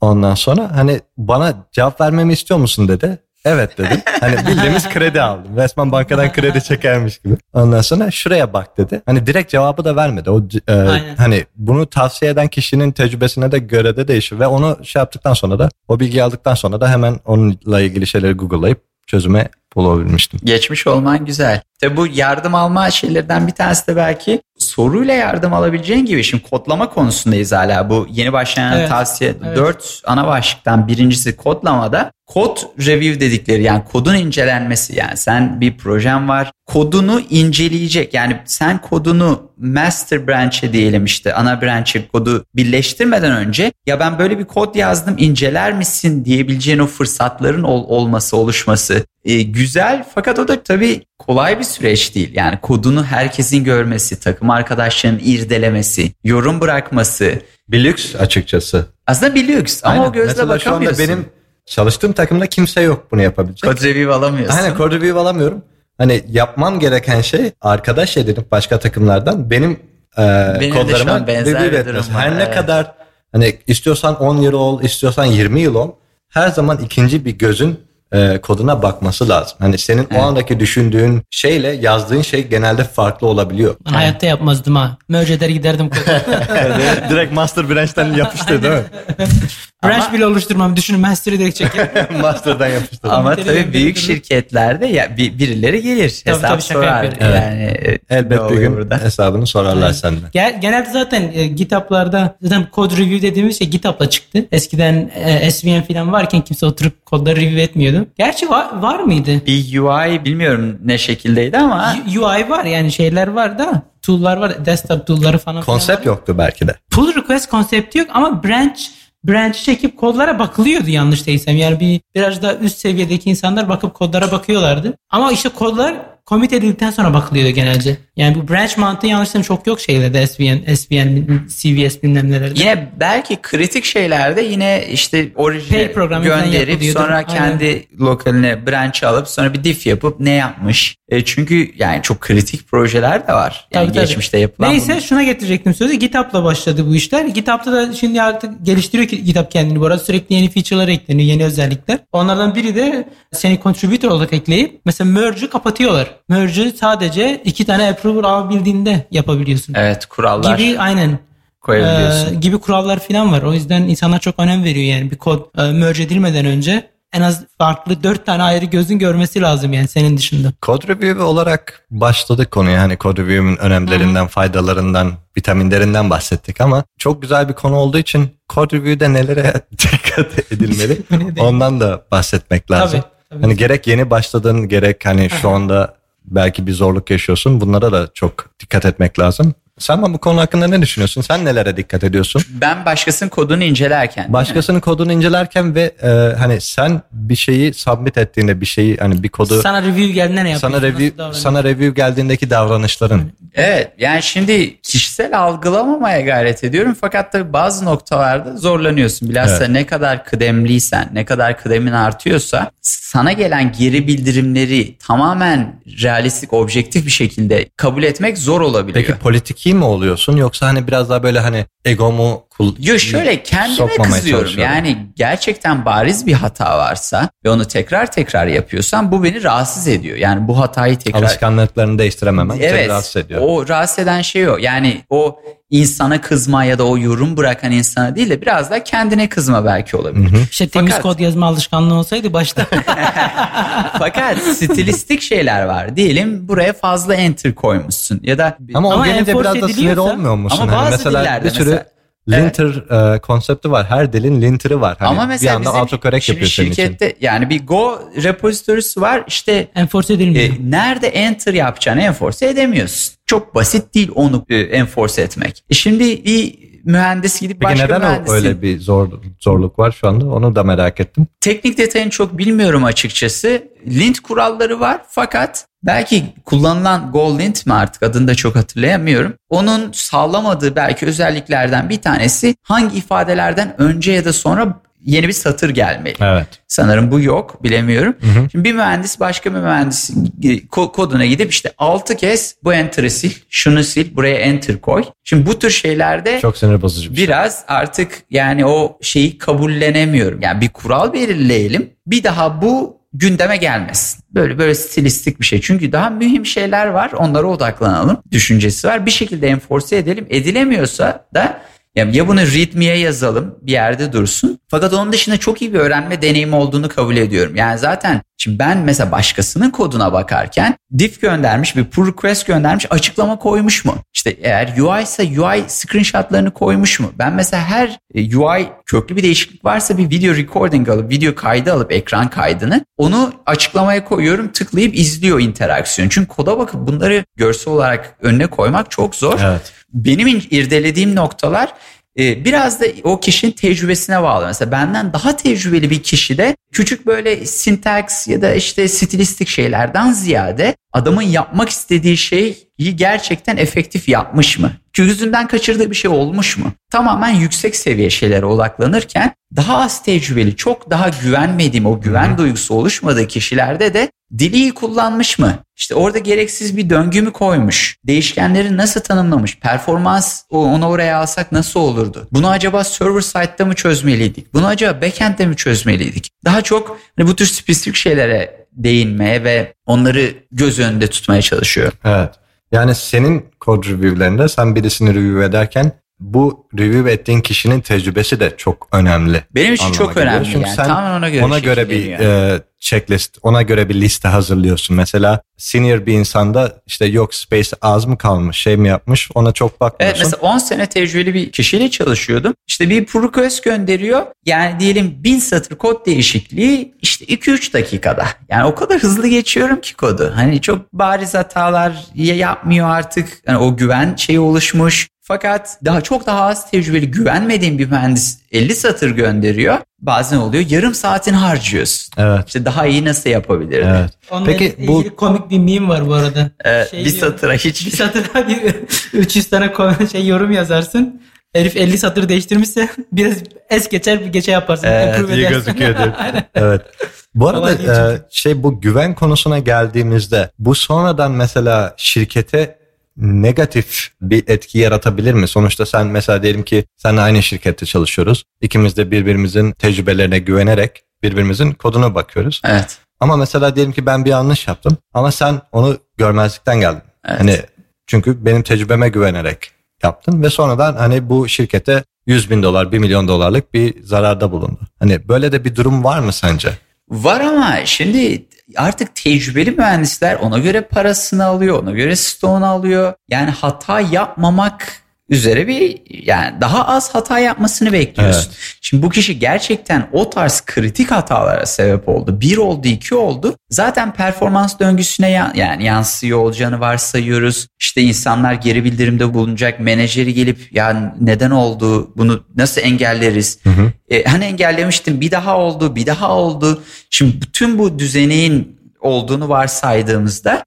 Ondan sonra hani bana cevap vermemi istiyor musun dedi. Evet dedim. Hani bildiğimiz kredi aldım. Resmen bankadan kredi çekermiş gibi. Ondan sonra şuraya bak dedi. Hani direkt cevabı da vermedi. O e, Aynen. hani bunu tavsiye eden kişinin tecrübesine de göre de değişir ve onu şey yaptıktan sonra da o bilgi aldıktan sonra da hemen onunla ilgili şeyleri Google'layıp çözüme bulabilmiştim. Geçmiş olman güzel. Tabi bu yardım alma şeylerden bir tanesi de belki soruyla yardım alabileceğin gibi. Şimdi kodlama konusundayız hala. Bu yeni başlayan Evet, tavsiye evet. 4 ana başlıktan birincisi kodlamada kod review dedikleri yani kodun incelenmesi yani sen bir projen var kodunu inceleyecek yani sen kodunu master branch'e diyelim işte ana branch'e kodu birleştirmeden önce ya ben böyle bir kod yazdım inceler misin diyebileceğin o fırsatların ol- olması oluşması e, güzel fakat o da tabii kolay bir süreç değil. Yani kodunu herkesin görmesi, takım arkadaşlarının irdelemesi, yorum bırakması Bir lüks açıkçası. aslında bir lüks ama Aynen. o gözle Mesela şu anda bakamıyorsun. benim çalıştığım takımda kimse yok bunu yapabilecek. kod review alamıyorsun. Aynen code review alamıyorum. Hani yapmam gereken şey arkadaş edinip başka takımlardan benim e, de şu kodlarıma an benzer review bir etmesi. durum var, Her ne evet. kadar hani istiyorsan 10 yıl ol, istiyorsan 20 yıl ol. Her zaman ikinci bir gözün e, koduna bakması lazım. Hani senin o andaki düşündüğün şeyle yazdığın şey genelde farklı olabiliyor. Ben hayatta yapmazdım ha. Merge eder giderdim. [LAUGHS] Direkt master branch'ten yapıştı değil mi? Branch bile oluşturmam. Düşünün master'ı direkt çeker. [LAUGHS] Master'dan yapıştı. Ama Tabii, büyük şirketlerde ya bir, birileri gelir Tabii, hesap tabii, şaka sorar. Evet. Yani e, Elbet bir gün burada? hesabını sorarlar senden. Gel- Genelde zaten e, GitHub'larda zaten code review dediğimiz şey GitHub'la çıktı. Eskiden e, SVN falan varken kimse oturup kodları review etmiyordu. Gerçi var, var mıydı? Bir UI bilmiyorum ne şekildeydi ama U- UI var yani şeyler var da tool'lar var. Desktop tool'ları falan. Konsept yoktu belki de. Pull request konsepti yok ama branch branch çekip kodlara bakılıyordu yanlış değilsem. Yani bir biraz daha üst seviyedeki insanlar bakıp kodlara bakıyorlardı. Ama işte kodlar commit edildikten sonra bakılıyordu genelde. Yani bu branch mantığı yanlışlarım çok yok şeylerde SVN, SVN, CVS bilmem nelerde. Yine belki kritik şeylerde yine işte falan gönderip sonra Aynen. kendi lokaline branch alıp sonra bir diff yapıp ne yapmış? E çünkü yani çok kritik projeler de var. Yani Tabii, tabii. geçmişte yapılan. Neyse bunun- şuna getirecektim sözü. GitHub'la başladı bu işler. GitHub'da da şimdi artık geliştiriyor ki GitHub kendini bu arada. Sürekli yeni feature'lar ekleniyor, yeni özellikler. Onlardan biri de seni contributor olarak ekleyip mesela merge'ü kapatıyorlar. Merge'ü sadece iki tane approval alabildiğinde yapabiliyorsun. Evet kurallar Gibi aynen. koyabiliyorsun. Ee, gibi kurallar falan var. O yüzden insanlar çok önem veriyor yani bir kod e, merge edilmeden önce en az farklı dört tane ayrı gözün görmesi lazım yani senin dışında. Code review olarak başladık konuya. Hani code review'un önemlilerinden, faydalarından, vitaminlerinden bahsettik ama çok güzel bir konu olduğu için code review'de nelere [LAUGHS] dikkat edilmeli [LAUGHS] ondan da bahsetmek lazım. Tabii, tabii. Hani gerek yeni başladın gerek hani şu anda belki bir zorluk yaşıyorsun. Bunlara da çok dikkat etmek lazım. Sen bu konu hakkında ne düşünüyorsun? Sen nelere dikkat ediyorsun? Ben başkasının kodunu incelerken. Başkasının kodunu incelerken ve e, hani sen bir şeyi submit ettiğinde bir şeyi hani bir kodu Sana review geldiğinde ne yapıyorsun? sana review sana review geldiğindeki davranışların Evet yani şimdi kişisel algılamamaya gayret ediyorum fakat tabii bazı noktalarda zorlanıyorsun. Bilhassa Evet. ne kadar kıdemliysen, ne kadar kıdemin artıyorsa sana gelen geri bildirimleri tamamen realistik, objektif bir şekilde kabul etmek zor olabiliyor. Peki politiki mi oluyorsun? Yoksa hani biraz daha böyle hani egomu Yo şöyle kendime kızıyorum. Yani gerçekten bariz bir hata varsa ve onu tekrar tekrar yapıyorsam bu beni rahatsız ediyor. Yani bu hatayı tekrar alışkanlıklarını değiştirememen seni Evet. rahatsız ediyor. O rahatsız eden şey o. Yani o insana kızma ya da o yorum bırakan insana değil de biraz da kendine kızma belki olabilir. İşte temiz Fakat- kod yazma alışkanlığı olsaydı başta. [LAUGHS] Fakat stilistik şeyler var. Diyelim buraya fazla enter koymuşsun ya da Ama, o Ama de enforce biraz da sinir olmuyor musun? Ama Hani bazı mesela dillerde bir sürü mesela- linter e, konsepti var. Her dilin linter'ı var. Hani ama mesela bir anda autocorrect yapıyor senin için. şirkette yani bir Go repository'si var işte Enforce edilmiyor. e, nerede enter yapacağını enforce edemiyorsun. Çok basit değil onu e, enforce etmek. E şimdi bir mühendis gidip Peki başka neden mühendisin öyle bir zor zorluk var şu anda? Onu da merak ettim. Teknik detayını çok bilmiyorum açıkçası. Lint kuralları var fakat belki kullanılan GoLint mi artık adını da çok hatırlayamıyorum. Onun sağlamadığı belki özelliklerden bir tanesi hangi ifadelerden önce ya da sonra yeni bir satır gelmeli. Evet. Sanırım bu yok bilemiyorum. Şimdi bir mühendis başka bir mühendisin ko- koduna gidip işte 6 kez bu enter'ı sil, şunu sil, buraya enter koy. Şimdi bu tür şeylerde Çok sinir bozucu bir şey. biraz artık yani o şeyi kabullenemiyorum. Yani bir kural belirleyelim. Bir daha bu gündeme gelmesin. Böyle böyle stilistik bir şey. Çünkü daha mühim şeyler var. Onlara odaklanalım. Düşüncesi var. Bir şekilde enforce edelim. Edilemiyorsa da ya, ya bunu readme'ye yazalım bir yerde dursun. Fakat onun dışında çok iyi bir öğrenme deneyimi olduğunu kabul ediyorum. Yani zaten şimdi ben mesela başkasının koduna bakarken diff göndermiş bir pull request göndermiş açıklama koymuş mu? İşte eğer UI ise UI screenshotlarını koymuş mu? Ben mesela her e, UI köklü bir değişiklik varsa bir video recording alıp video kaydı alıp ekran kaydını onu açıklamaya koyuyorum tıklayıp izliyor interaksiyon. Çünkü koda bakıp bunları görsel olarak önüne koymak çok zor Evet. Benim irdelediğim noktalar e, biraz da o kişinin tecrübesine bağlı. Mesela benden daha tecrübeli bir kişi de küçük böyle sintaks ya da işte stilistik şeylerden ziyade adamın yapmak istediği şeyi gerçekten efektif yapmış mı? Gözünden kaçırdığı bir şey olmuş mu? Tamamen yüksek seviye şeylere odaklanırken daha az tecrübeli, çok daha güvenmediğim o güven duygusu oluşmadığı kişilerde de dili iyi kullanmış mı? İşte orada gereksiz bir döngü mü koymuş? Değişkenleri nasıl tanımlamış? Performans onu oraya alsak nasıl olurdu? Bunu acaba server side'da mı çözmeliydik? Bunu acaba backend'de mi çözmeliydik? Daha çok hani bu tür spesifik şeylere değinmeye ve onları göz önünde tutmaya çalışıyor. Evet. Yani senin kod review'lerinde sen birisini review ederken bu review ettiğin kişinin tecrübesi de çok önemli. Benim için çok önemli Çünkü yani. sen Tamamen ona göre ona göre bir e, checklist, ona göre bir liste hazırlıyorsun. Mesela senior bir insanda işte yok space az mı kalmış, şey mi yapmış ona çok Evet bakmıyorsun. mesela 10 sene tecrübeli bir kişiyle çalışıyordum. İşte bir pull request gönderiyor. Yani diyelim 1000 satır kod değişikliği işte 2-3 dakikada. Yani o kadar hızlı geçiyorum ki kodu. Hani çok bariz hatalar ya- yapmıyor artık. Yani o güven şeyi oluşmuş. Fakat daha çok daha az tecrübeli güvenmediğim bir mühendis 50 satır gönderiyor. Bazen oluyor yarım saatini harcıyorsun. Evet. İşte daha iyi nasıl yapabilirim? Evet. Onunla Peki ilgili bu komik bir meme var bu arada. Ee, Şey bir diyor, satıra hiç bir satıra bir [LAUGHS] 300 tane şey yorum yazarsın. Herif 50 satır değiştirmişse [LAUGHS] biraz es geçer bir geçe yaparsın. Evet, approve iyi edersin. gözüküyor diyor. [LAUGHS] Evet. Bu arada e, şey bu güven konusuna geldiğimizde bu sonradan mesela şirkete negatif bir etki yaratabilir mi? Sonuçta sen mesela diyelim ki sen aynı şirkette çalışıyoruz. İkimiz de birbirimizin tecrübelerine güvenerek birbirimizin koduna bakıyoruz. Evet. Ama mesela diyelim ki ben bir yanlış yaptım ama sen onu görmezlikten geldin. Evet. Hani çünkü benim tecrübeme güvenerek yaptın ve sonradan hani bu şirkete 100 bin dolar, 1 milyon dolarlık bir zararda bulundu. Hani böyle de bir durum var mı sence? Var ama şimdi artık tecrübeli mühendisler ona göre parasını alıyor, ona göre stoğunu alıyor. Yani hata yapmamak üzere bir yani daha az hata yapmasını bekliyorsun. Şimdi bu kişi gerçekten o tarz kritik hatalara sebep oldu. Bir oldu, iki oldu. Zaten performans döngüsüne ya- yani yansıyor olacağını varsayıyoruz. İşte insanlar geri bildirimde bulunacak. Menajeri gelip ya neden oldu? Bunu nasıl engelleriz? E, hani engellemiştim bir daha oldu, bir daha oldu. Şimdi bütün bu düzeneğin olduğunu varsaydığımızda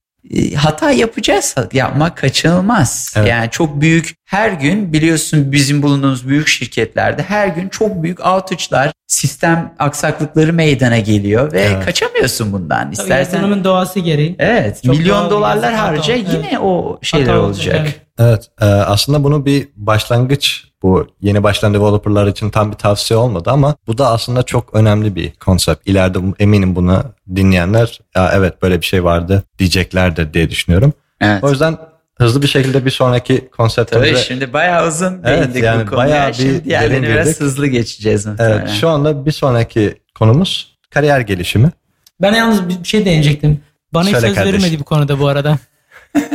hata yapacağız. Yapmak kaçınılmaz. Evet. Yani çok büyük her gün biliyorsun bizim bulunduğumuz büyük şirketlerde her gün çok büyük outage'lar, sistem aksaklıkları meydana geliyor ve Evet. kaçamıyorsun bundan. Tabii İstersen yazılımın doğası gereği. Evet, Çok milyon dolarlar harca hata. yine Evet. o şeyler Hata olacak. evet. Evet e, aslında bunu bir başlangıç bu yeni başlayan developerlar için tam bir tavsiye olmadı ama bu da aslında çok önemli bir konsept. İleride eminim bunu dinleyenler ya evet böyle bir şey vardı diyeceklerdir diye düşünüyorum. Evet. O yüzden hızlı bir şekilde bir sonraki Tabii konseptimize şimdi bayağı uzun Evet, değindik yani bu konuya. bayağı bir şimdi derin biraz girdik. hızlı geçeceğiz muhtemelen. Evet, şu anda bir sonraki konumuz kariyer gelişimi. Ben yalnız bir şey değinecektim. Bana hiç Söyle söz kardeşim. verilmedi bu konuda bu arada. [LAUGHS]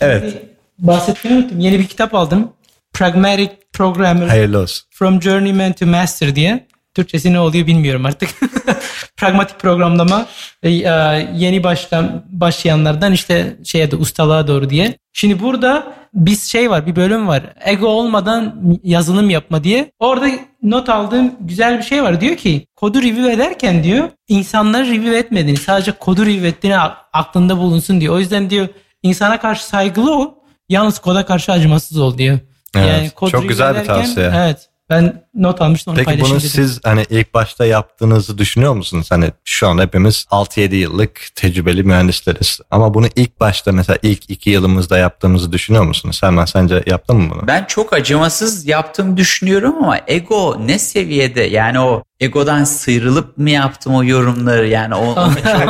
Evet, Bahsetmeyi unuttum. Yeni bir kitap aldım. Pragmatic Programmer hayırlı olsun. From Journeyman to Master diye. Türkçesi ne oluyor bilmiyorum artık. [LAUGHS] Pragmatik programlama e, e, yeni baştan başlayanlardan işte şeye de ustalığa doğru diye. Şimdi burada biz şey var bir bölüm var. Ego olmadan yazılım yapma diye. Orada not aldığım güzel bir şey var. Diyor ki kodu review ederken diyor insanları review etmediğini sadece kodu review ettiğini aklında bulunsun diyor. O yüzden diyor insana karşı saygılı ol yalnız koda karşı acımasız ol diyor. Evet, kod çok güzel bir ederken- tavsiye. Evet. Ben not almıştım onu Peki paylaşayım bunu dedim. siz hani ilk başta yaptığınızı düşünüyor musunuz? Hani şu an hepimiz 6-7 yıllık tecrübeli mühendisleriz. Ama bunu ilk başta mesela ilk 2 yılımızda yaptığımızı düşünüyor musunuz? Hemen sence yaptın mı bunu? Ben çok acımasız yaptığımı düşünüyorum ama ego ne seviyede yani o egodan sıyrılıp mı yaptım o yorumları yani o- onu [LAUGHS] çok,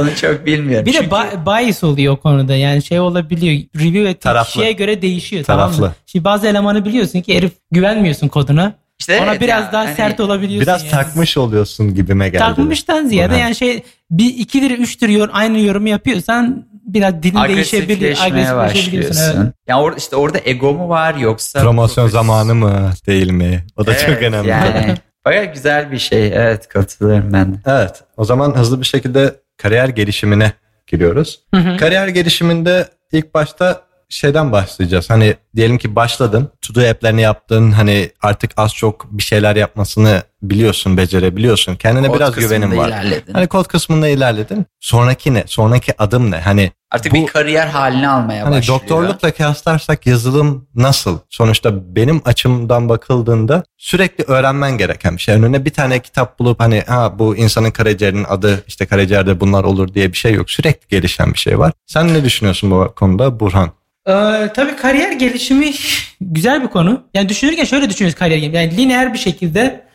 onu çok bilmiyorum. bir de Çünkü- ba- bias oluyor o konuda yani şey olabiliyor review ettiği Taraflı. kişiye göre değişiyor tamam Taraflı. mı? Şimdi bazı elemanı biliyorsun ki herif güvenmiyorsun koduna. İşte Ona evet biraz ya, daha hani sert olabiliyorsun. Biraz yani. takmış oluyorsun gibime geldi. Takmıştan ziyade Burhan. yani şey bir ikidir üçtür yor, aynı yorumu yapıyorsan biraz dilin değişebilir. agresifleşmeye Agresifleşebiliyorsun. başlıyorsun. Evet. Yani orada işte orada ego mu var yoksa Promosyon zamanı mı değil mi? O da çok Evet, önemli. Yani [LAUGHS] baya güzel bir şey. Evet katılıyorum ben de. Evet. O zaman hızlı bir şekilde kariyer gelişimine giriyoruz. Kariyer gelişiminde ilk başta şeyden başlayacağız. Hani diyelim ki başladın, to-do app'lerini yaptın. Hani artık az çok bir şeyler yapmasını biliyorsun, becerebiliyorsun. Kendine Kod biraz güvenin var. ilerledin. Hani kod kısmında ilerledin. Sonraki ne? Sonraki adım ne? Hani Artık bu- bir kariyer halini almaya Hani başlıyor. doktorlukla kıyaslarsak yazılım nasıl? Sonuçta benim açımdan bakıldığında sürekli öğrenmen gereken bir şey. Önüne bir tane kitap bulup hani ha bu insanın karaciğerinin adı işte karaciğerde bunlar olur diye bir şey yok. Sürekli gelişen bir şey var. Sen ne düşünüyorsun bu konuda Burhan? Ee, tabii kariyer gelişimi [LAUGHS] güzel bir konu. Yani düşünürken şöyle düşünüyoruz kariyer gelişimi. Yani lineer bir şekilde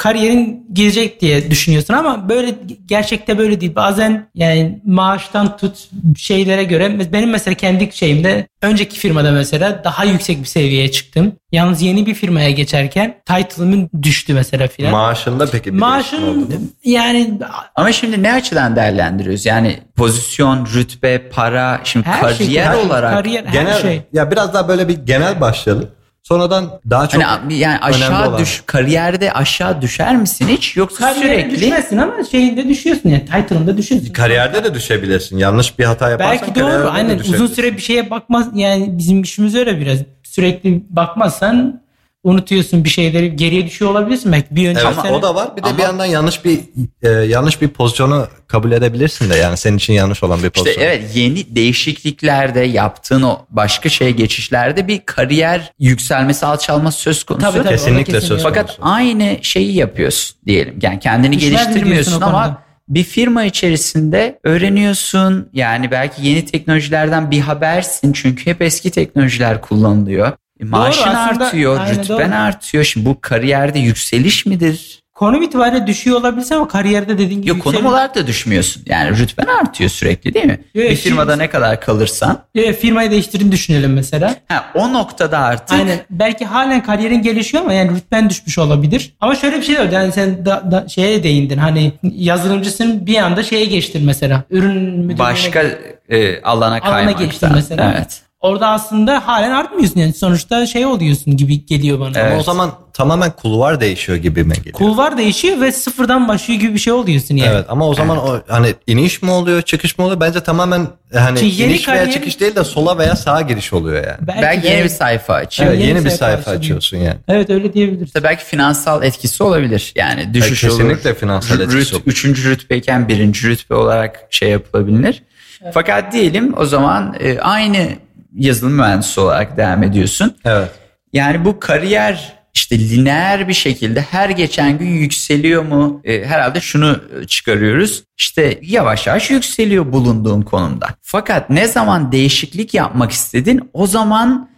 kariyerin gidecek diye düşünüyorsun ama böyle gerçekte böyle değil. Bazen yani maaştan tut şeylere göre benim mesela kendi şeyimde önceki firmada mesela daha yüksek bir seviyeye çıktım. Yalnız yeni bir firmaya geçerken title'ımın düştü mesela filan. Maaşında peki bir değişim oldu mu? Maaşın yani Ama şimdi ne açıdan değerlendiriyoruz? Yani pozisyon, rütbe, para, şimdi her kariyer şey her- olarak kariyer her Genel şey. ya biraz daha böyle bir genel başlayalım. Sonradan daha çok hani yani aşağı olan- düş kariyerde aşağı düşer misin hiç yoksa Kariyere sürekli düşmezsin ama şeyinde düşüyorsun yani title'ında düşüyorsun. kariyerde de düşebilirsin. Yanlış bir hata yaparsan Belki doğru. Aynen uzun süre bir şeye bakmaz yani bizim işimiz öyle biraz. Sürekli bakmazsan unutuyorsun bir şeyleri geriye düşüyor olabilirsin belki bir önceki Evet, ama sene. o da var. Bir de bir Ama- yandan yanlış bir e, yanlış bir pozisyonu kabul edebilirsin de yani senin için yanlış olan bir İşte pozisyon. evet yeni değişikliklerde yaptığın o başka şeye geçişlerde bir kariyer yükselmesi alçalması söz konusu. Tabii, tabii, Kesinlikle orada söz Fakat konusu. aynı şeyi yapıyorsun diyelim. Yani kendini diyorsun geliştirmiyorsun ama konuda? bir firma içerisinde öğreniyorsun. Yani belki yeni teknolojilerden bir habersin. Çünkü hep eski teknolojiler kullanılıyor. E, Maaşın aslında, artıyor, aynen rütben doğru. artıyor. Şimdi bu kariyerde yükseliş midir? konum itibariyle düşüyor olabilirsin ama kariyerde dediğin gibi Yok konum olarak da düşmüyorsun. Yani rütben artıyor sürekli değil mi? Evet, bir firmada şimdi- ne kadar kalırsan. Evet, firmayı değiştirdiğini düşünelim mesela. Ha, o noktada artık Aynen. Belki halen kariyerin gelişiyor ama yani rütben düşmüş olabilir. Ama şöyle bir şey var. Yani sen da, da şeye değindin. Hani yazılımcısın bir anda şeye geçtin mesela. Ürün müdürlüğüne başka e, alana kaymakta. geçtin mesela. Evet. Orada aslında halen artmıyorsun yani. Sonuçta şey oluyorsun gibi geliyor bana. Evet. Ama o zaman tamamen kulvar değişiyor gibi mi geliyor? Kulvar değişiyor ve sıfırdan başlıyor gibi bir şey oluyorsun yani. Evet ama o zaman o hani iniş mi oluyor, çıkış mı oluyor? Bence tamamen hani Çünkü yeni iniş veya kariyer- çıkış değil de sola veya sağa giriş oluyor yani. Belki, de yeni bir evet. sayfa açıyor. Evet, yeni yeni, bir sayfa sayfa açıyorsun yani. Evet öyle diyebiliriz. İşte belki finansal etkisi olabilir. Yani düşüş Evet, kesinlikle olur. finansal Rüt- etkisi olur. Üçüncü rütbeyken birinci rütbe olarak şey yapılabilir. Fakat diyelim o zaman e, aynı yazılım mühendisi olarak devam ediyorsun. Evet. Yani bu kariyer işte lineer bir şekilde her geçen gün yükseliyor mu? E, herhalde şunu e, çıkarıyoruz. İşte yavaş yavaş yükseliyor bulunduğun konumda. Fakat ne zaman değişiklik yapmak istedin o zaman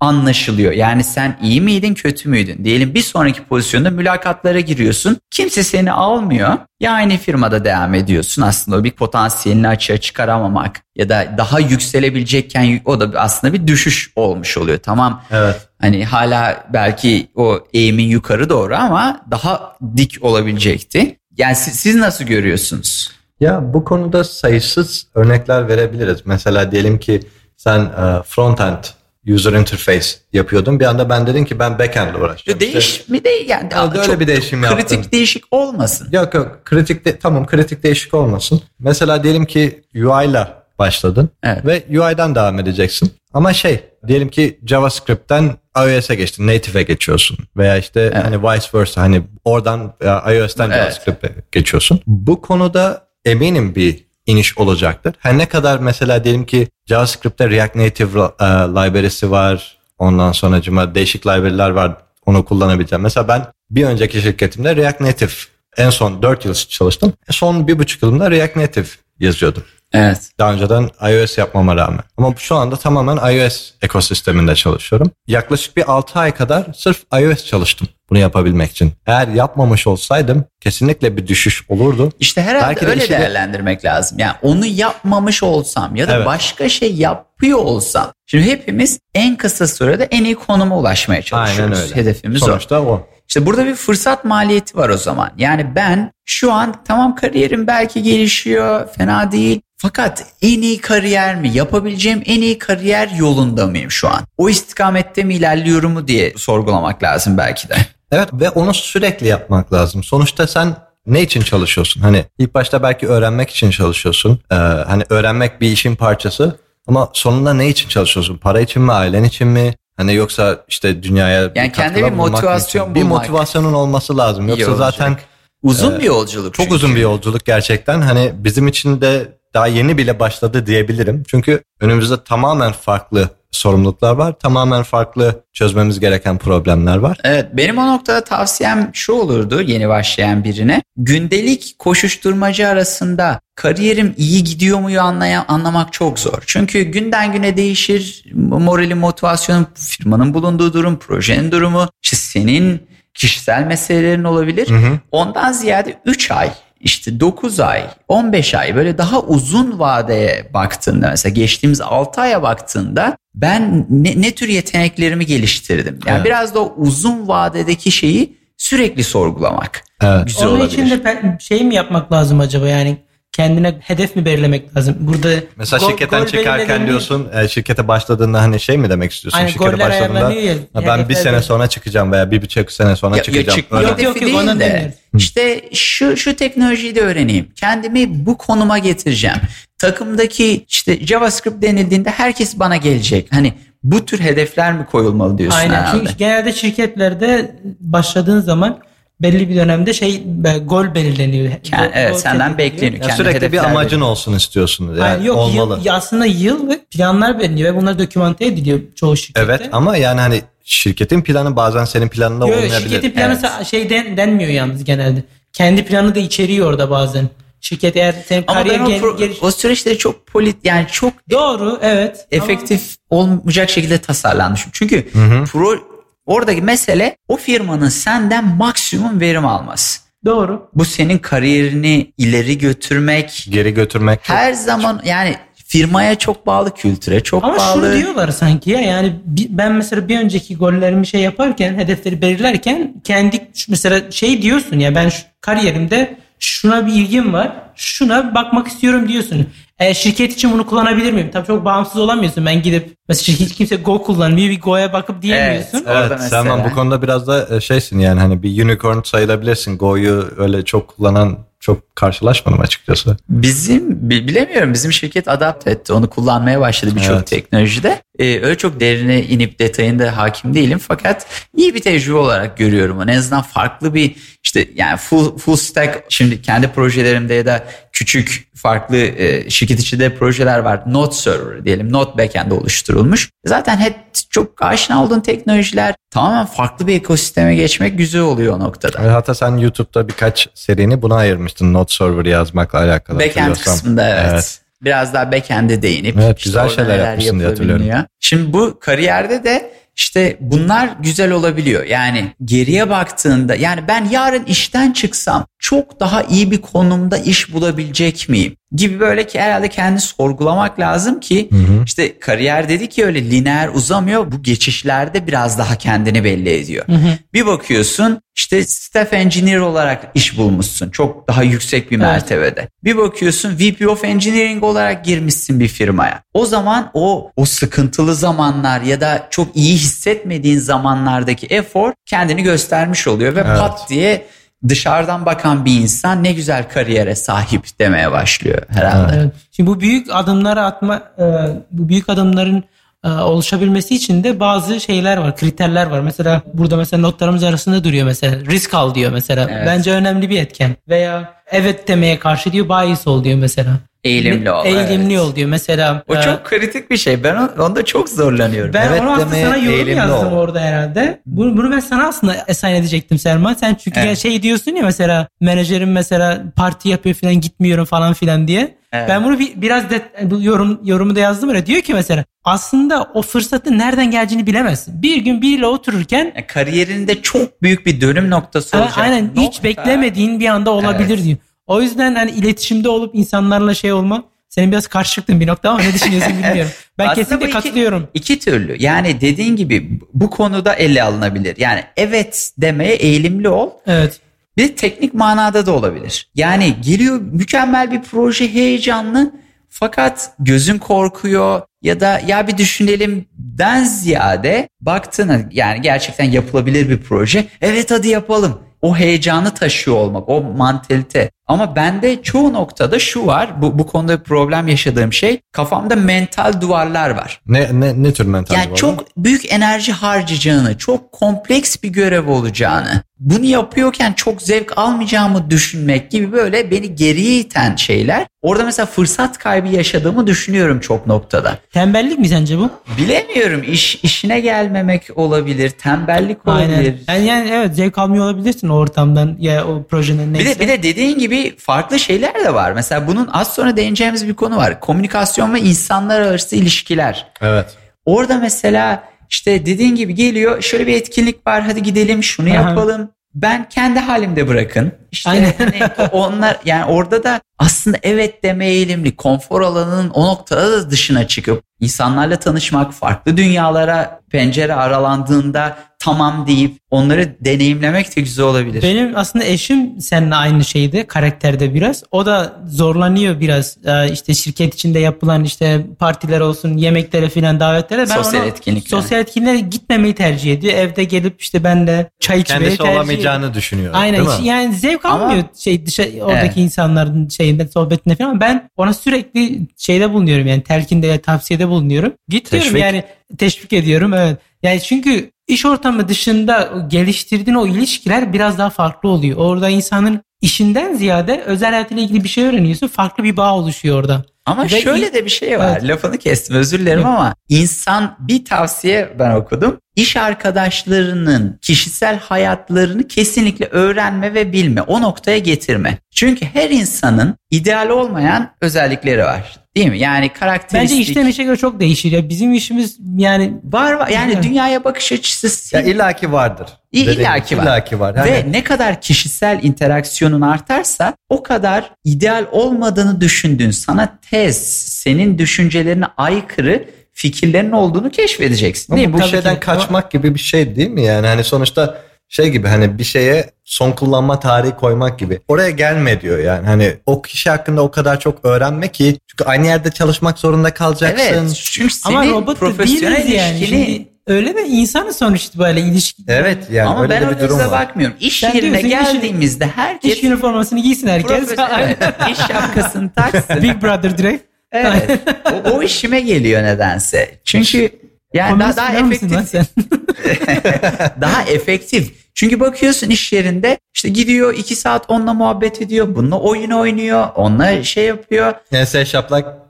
anlaşılıyor. Yani sen iyi miydin kötü müydün? Diyelim bir sonraki pozisyonda mülakatlara giriyorsun. Kimse seni almıyor. Ya aynı firmada devam ediyorsun. Aslında o bir potansiyelini açığa çıkaramamak ya da daha yükselebilecekken o da aslında bir düşüş olmuş oluyor. Tamam Evet. Hani hala belki o eğimin yukarı doğru ama daha dik olabilecekti. Yani siz, siz nasıl görüyorsunuz? Ya bu konuda sayısız örnekler verebiliriz. Mesela diyelim ki sen e, front-end user interface yapıyordun. Bir anda ben dedim ki ben backend ile uğraşacağım. İşte- Değiş mi değil yani Evet, öyle çok bir değişim kritik yaptım. değişik olmasın. Yok yok kritik de, tamam kritik değişik olmasın. Mesela diyelim ki UI ile başladın Evet. ve UI'dan devam edeceksin. Ama şey diyelim ki JavaScript'ten iOS'e geçtin, native'e geçiyorsun veya işte hani vice versa hani oradan e, iOS'ten Evet. JavaScript'e geçiyorsun. Bu konuda eminim bir iniş olacaktır. Her ne kadar mesela diyelim ki JavaScript'te React Native e, library'si var. Ondan sonra değişik library'ler var. Onu kullanabileceğim. Mesela ben bir önceki şirketimde React Native en son 4 yıl çalıştım. Son bir buçuk yılımda React Native yazıyordum. Evet. Daha önceden iOS yapmama rağmen. Ama şu anda tamamen iOS ekosisteminde çalışıyorum. Yaklaşık bir 6 ay kadar sırf iOS çalıştım bunu yapabilmek için. Eğer yapmamış olsaydım kesinlikle bir düşüş olurdu. İşte herhalde Belki de öyle işi de- değerlendirmek lazım. Yani onu yapmamış olsam ya da Evet. başka şey yapıyor olsam. Şimdi hepimiz en kısa sürede en iyi konuma ulaşmaya çalışıyoruz. Aynen öyle. Hedefimiz o. Sonuçta o. İşte burada bir fırsat maliyeti var o zaman. Yani ben şu an tamam kariyerim belki gelişiyor, fena değil. Fakat en iyi kariyer mi? Yapabileceğim en iyi kariyer yolunda mıyım şu an? O istikamette mi ilerliyorum mu diye sorgulamak lazım belki de. Evet ve onu sürekli yapmak lazım. Sonuçta sen ne için çalışıyorsun? Hani ilk başta belki öğrenmek için çalışıyorsun. Ee, hani öğrenmek bir işin parçası. Ama sonunda ne için çalışıyorsun? Para için mi, ailen için mi? Hani yoksa işte dünyaya Yani kendi bir motivasyon için? Bir bulmak. motivasyonun olması lazım. Yoksa zaten Uzun bir yolculuk. çok çünkü. uzun bir yolculuk gerçekten. Hani bizim için de daha yeni bile başladı diyebilirim. Çünkü önümüzde tamamen farklı sorumluluklar var. Tamamen farklı çözmemiz gereken problemler var. Evet benim o noktada tavsiyem şu olurdu yeni başlayan birine. Gündelik koşuşturmacı arasında kariyerim iyi gidiyor muyu anlayan, anlamak çok zor. Çünkü günden güne değişir morali, motivasyonun, firmanın bulunduğu durum, projenin durumu, işte senin kişisel meselelerin olabilir. Ondan ziyade 3 ay işte 9 ay, 15 ay böyle daha uzun vadeye baktığında mesela geçtiğimiz 6 aya baktığında ben ne, ne tür yeteneklerimi geliştirdim. Yani Evet. biraz da o uzun vadedeki şeyi sürekli sorgulamak. Evet. Güzel Onun olabilir. için de şey mi yapmak lazım acaba yani kendine hedef mi belirlemek lazım? Burada Mesela gol- şirketten gol çıkarken diyorsun e, şirkete başladığında hani şey mi demek istiyorsun? Aynen, şirkete başladığında ya, "Ha, ben bir sene belli." sonra çıkacağım veya bir buçuk sene sonra Ya, ya çıkacağım. Öyle. Yok, yok, hedefi yok, onu de işte şu şu teknolojiyi de öğreneyim. Kendimi bu konuma getireceğim. Takımdaki işte JavaScript denildiğinde herkes bana gelecek. Hani bu tür hedefler mi koyulmalı diyorsun Aynen herhalde. çünkü genelde şirketlerde başladığın zaman belli bir dönemde şey be- gol belirleniyor. Yani Gol- evet gol senden bekleniyor. Ya Kendi sürekli bir amacın belirliyor. olsun istiyorsun. Yani Aynen, yok olmalı. yıl, aslında yıl ve planlar belirleniyor ve bunlar dokümante ediliyor çoğu şirkette. Evet ama yani hani şirketin planı bazen senin planında Yok, olmayabilir. şirketin planı Evet. şey den, denmiyor yalnız genelde. Kendi planı da içeriyor orada bazen. Şirket eğer senin Ama kariyer ben o, pro- geliş- o süreçleri çok polit yani çok Doğru evet. efektif olmayacak şekilde tasarlanmış. Çünkü pro oradaki mesele o firmanın senden maksimum verim alması. Doğru. Bu senin kariyerini ileri götürmek Geri götürmek çok- her zaman yani firmaya çok bağlı, kültüre çok Ama bağlı. şunu diyorlar sanki ya yani ben mesela bir önceki gollerimi şey yaparken hedefleri belirlerken kendi mesela şey diyorsun ya ben şu kariyerimde şuna bir ilgim var şuna bakmak istiyorum diyorsun. E, şirket için bunu kullanabilir miyim? Tabii çok bağımsız olamıyorsun. Ben gidip mesela hiç kimse Go kullanmıyor bir Go'ya bakıp diyemiyorsun. Evet. Evet mesela. Selman bu konuda biraz da e, şeysin yani hani bir unicorn sayılabilirsin. Go'yu öyle çok kullanan çok karşılaşmadım açıkçası. Bizim bi- bilemiyorum bizim şirket adapt etti. Onu kullanmaya başladı birçok Evet. teknolojide. Ee, öyle çok derine inip detayında hakim değilim fakat iyi bir tecrübe olarak görüyorum. En azından farklı bir işte yani full, full stack şimdi kendi projelerimde ya da küçük farklı e, şirket içinde projeler var. Node server diyelim. Node backend oluşturulmuş. Zaten hep çok aşina olduğun teknolojiler tamamen farklı bir ekosisteme geçmek güzel oluyor o noktada. E, Hatta sen YouTube'da birkaç serini buna ayırmıştın. Node server yazmakla alakalı. Backend kısmında evet. Evet. Biraz daha backend'e değinip Evet, güzel orada şeyler yapmışsın diye hatırlıyorum. Şimdi bu kariyerde de işte bunlar güzel olabiliyor. Yani geriye baktığında yani ben yarın işten çıksam çok daha iyi bir konumda iş bulabilecek miyim? Gibi böyle ki herhalde kendini sorgulamak lazım ki işte kariyer dedik ya öyle lineer uzamıyor. Bu geçişlerde biraz daha kendini belli ediyor. Bir bakıyorsun işte staff engineer olarak iş bulmuşsun. Çok daha yüksek bir Evet. mertebede. Bir bakıyorsun VP of Engineering olarak girmişsin bir firmaya. O zaman o o sıkıntılı zamanlar ya da çok iyi hissetmediğin zamanlardaki efor kendini göstermiş oluyor ve Evet. pat diye dışarıdan bakan bir insan ne güzel kariyere sahip demeye başlıyor herhalde. Evet. Şimdi bu büyük adımları atma, e, bu büyük adımların e, oluşabilmesi için de bazı şeyler var, kriterler var. Mesela burada mesela notlarımız arasında duruyor mesela. Risk al diyor mesela. Evet. Bence önemli bir etken. Veya evet demeye karşı diyor bias ol diyor mesela. Eğilimli ol. Eğilimli evet. ol diyor mesela. O e, çok kritik bir şey. Ben on- onda çok zorlanıyorum. ben Evet onu aslında sana yorum yazdım ol. orada herhalde. Bunu, bunu ben sana aslında assign edecektim Selman. Sen çünkü Evet. şey diyorsun ya mesela menajerim mesela parti yapıyor falan gitmiyorum falan filan diye. Evet. Ben bunu bir, biraz de, bu yorum yorumu da yazdım öyle. Diyor ki mesela aslında o fırsatın nereden geleceğini bilemezsin. Bir gün biriyle otururken Yani kariyerinde çok büyük bir dönüm noktası olacak. aynen hiç Nokta. beklemediğin bir anda olabilir Evet. diyor. O yüzden hani iletişimde olup insanlarla şey olma. Senin biraz karşı çıktın bir nokta ama ne düşünüyorsun [LAUGHS] bilmiyorum. Ben kesinlikle iki- katılıyorum. İki türlü. Yani dediğin gibi bu konuda ele alınabilir. Yani evet demeye eğilimli ol. Evet. Bir teknik manada da olabilir. Yani geliyor mükemmel bir proje heyecanlı fakat gözün korkuyor ya da ya bir düşünelim den ziyade baktığına yani gerçekten yapılabilir bir proje. Evet hadi yapalım. O heyecanı taşıyor olmak, o mantalite. Ama bende çoğu noktada şu var, bu, bu konuda bir problem yaşadığım şey, kafamda mental duvarlar var. Ne, ne, ne tür mental Yani bu çok büyük enerji harcayacağını, çok kompleks bir görev olacağını, bunu yapıyorken çok zevk almayacağımı düşünmek gibi böyle beni geriye iten şeyler. Orada mesela fırsat kaybı yaşadığımı düşünüyorum çok noktada. Tembellik mi sence bu? Bilemiyorum iş işine gelmemek olabilir, tembellik olabilir. Aynen. Yani, yani evet zevk almıyor olabilirsin o ortamdan ya o projenin Bir neyse. de, bir de dediğin gibi farklı şeyler de var. Mesela bunun az sonra değineceğimiz bir konu var. Komünikasyon ve insanlar arası ilişkiler. Evet. Orada mesela işte dediğin gibi geliyor şöyle bir etkinlik var hadi gidelim şunu yapalım. Ben kendi halimde bırakın. İşte Aynen. [LAUGHS] hani onlar yani orada da aslında evet deme eğilimli konfor alanının o noktada da dışına çıkıp insanlarla tanışmak, farklı dünyalara pencere aralandığında tamam deyip onları deneyimlemek de güzel olabilir. Benim aslında eşim seninle aynı şeyde karakterde biraz. O da zorlanıyor biraz Ee, işte şirket içinde yapılan işte partiler olsun yemeklere filan davetlere. Ben Sosyal ona- etkinliklere. Sosyal etkinliklere gitmemeyi tercih ediyor. Evde gelip işte ben de çay içmeyi Kendisi tercih olamayacağını düşünüyor. Aynen değil mi? yani zevk Ama- almıyor şey dışa oradaki Evet. insanların şeyinde sohbetinde falan. Ben ona sürekli şeyde bulunuyorum yani telkinde ya tavsiyede bulunuyorum. Git diyorum Teşvik. yani teşvik ediyorum evet. Yani çünkü iş ortamı dışında geliştirdiğin o ilişkiler biraz daha farklı oluyor. Orada insanın işinden ziyade özel hayatıyla ilgili bir şey öğreniyorsun. Farklı bir bağ oluşuyor orada. Ama Ve şöyle in- de bir şey var. Evet. Lafını kestim özür dilerim Yok. ama insan bir tavsiye ben okudum. İş arkadaşlarının kişisel hayatlarını kesinlikle öğrenme ve bilme. O noktaya getirme. Çünkü her insanın ideal olmayan özellikleri var. Değil mi? Yani karakteristik. Bence işten işe göre çok değişir ya. Bizim işimiz yani var var. Yani Evet. dünyaya bakış açısı Ya illaki vardır. İllaki var. illaki var. Hani Ve ne kadar kişisel interaksiyonun artarsa o kadar ideal olmadığını düşündüğün sana tez, senin düşüncelerine aykırı fikirlerin olduğunu keşfedeceksin. Ama Değil mi? bu Bu şeyden kaçmak gibi bir şey değil mi yani? Hani sonuçta şey gibi hani bir şeye son kullanma tarihi koymak gibi. Oraya gelme diyor yani. Hani o kişi hakkında o kadar çok öğrenme ki çünkü aynı yerde çalışmak zorunda kalacaksın. Evet. Çünkü ama senin robot da profesyonel değiliz yani. ilişkini Şimdi öyle mi? İnsanız sonuçta böyle ilişki. Evet yani ama öyle ben bir durum var. bakmıyorum. İş Sen yerine geldiğimizde herkes İş üniformasını giysin herkes. profesyonel. [LAUGHS] İş şapkasını taksın. Big Brother direkt. Evet. O, o işime geliyor nedense. Çünkü yani daha, daha efektif sen? [LAUGHS] [LAUGHS] daha efektif. Çünkü bakıyorsun iş yerinde işte gidiyor iki saat onunla muhabbet ediyor. Bununla oyun oynuyor. Onunla şey yapıyor. Ense şaplak.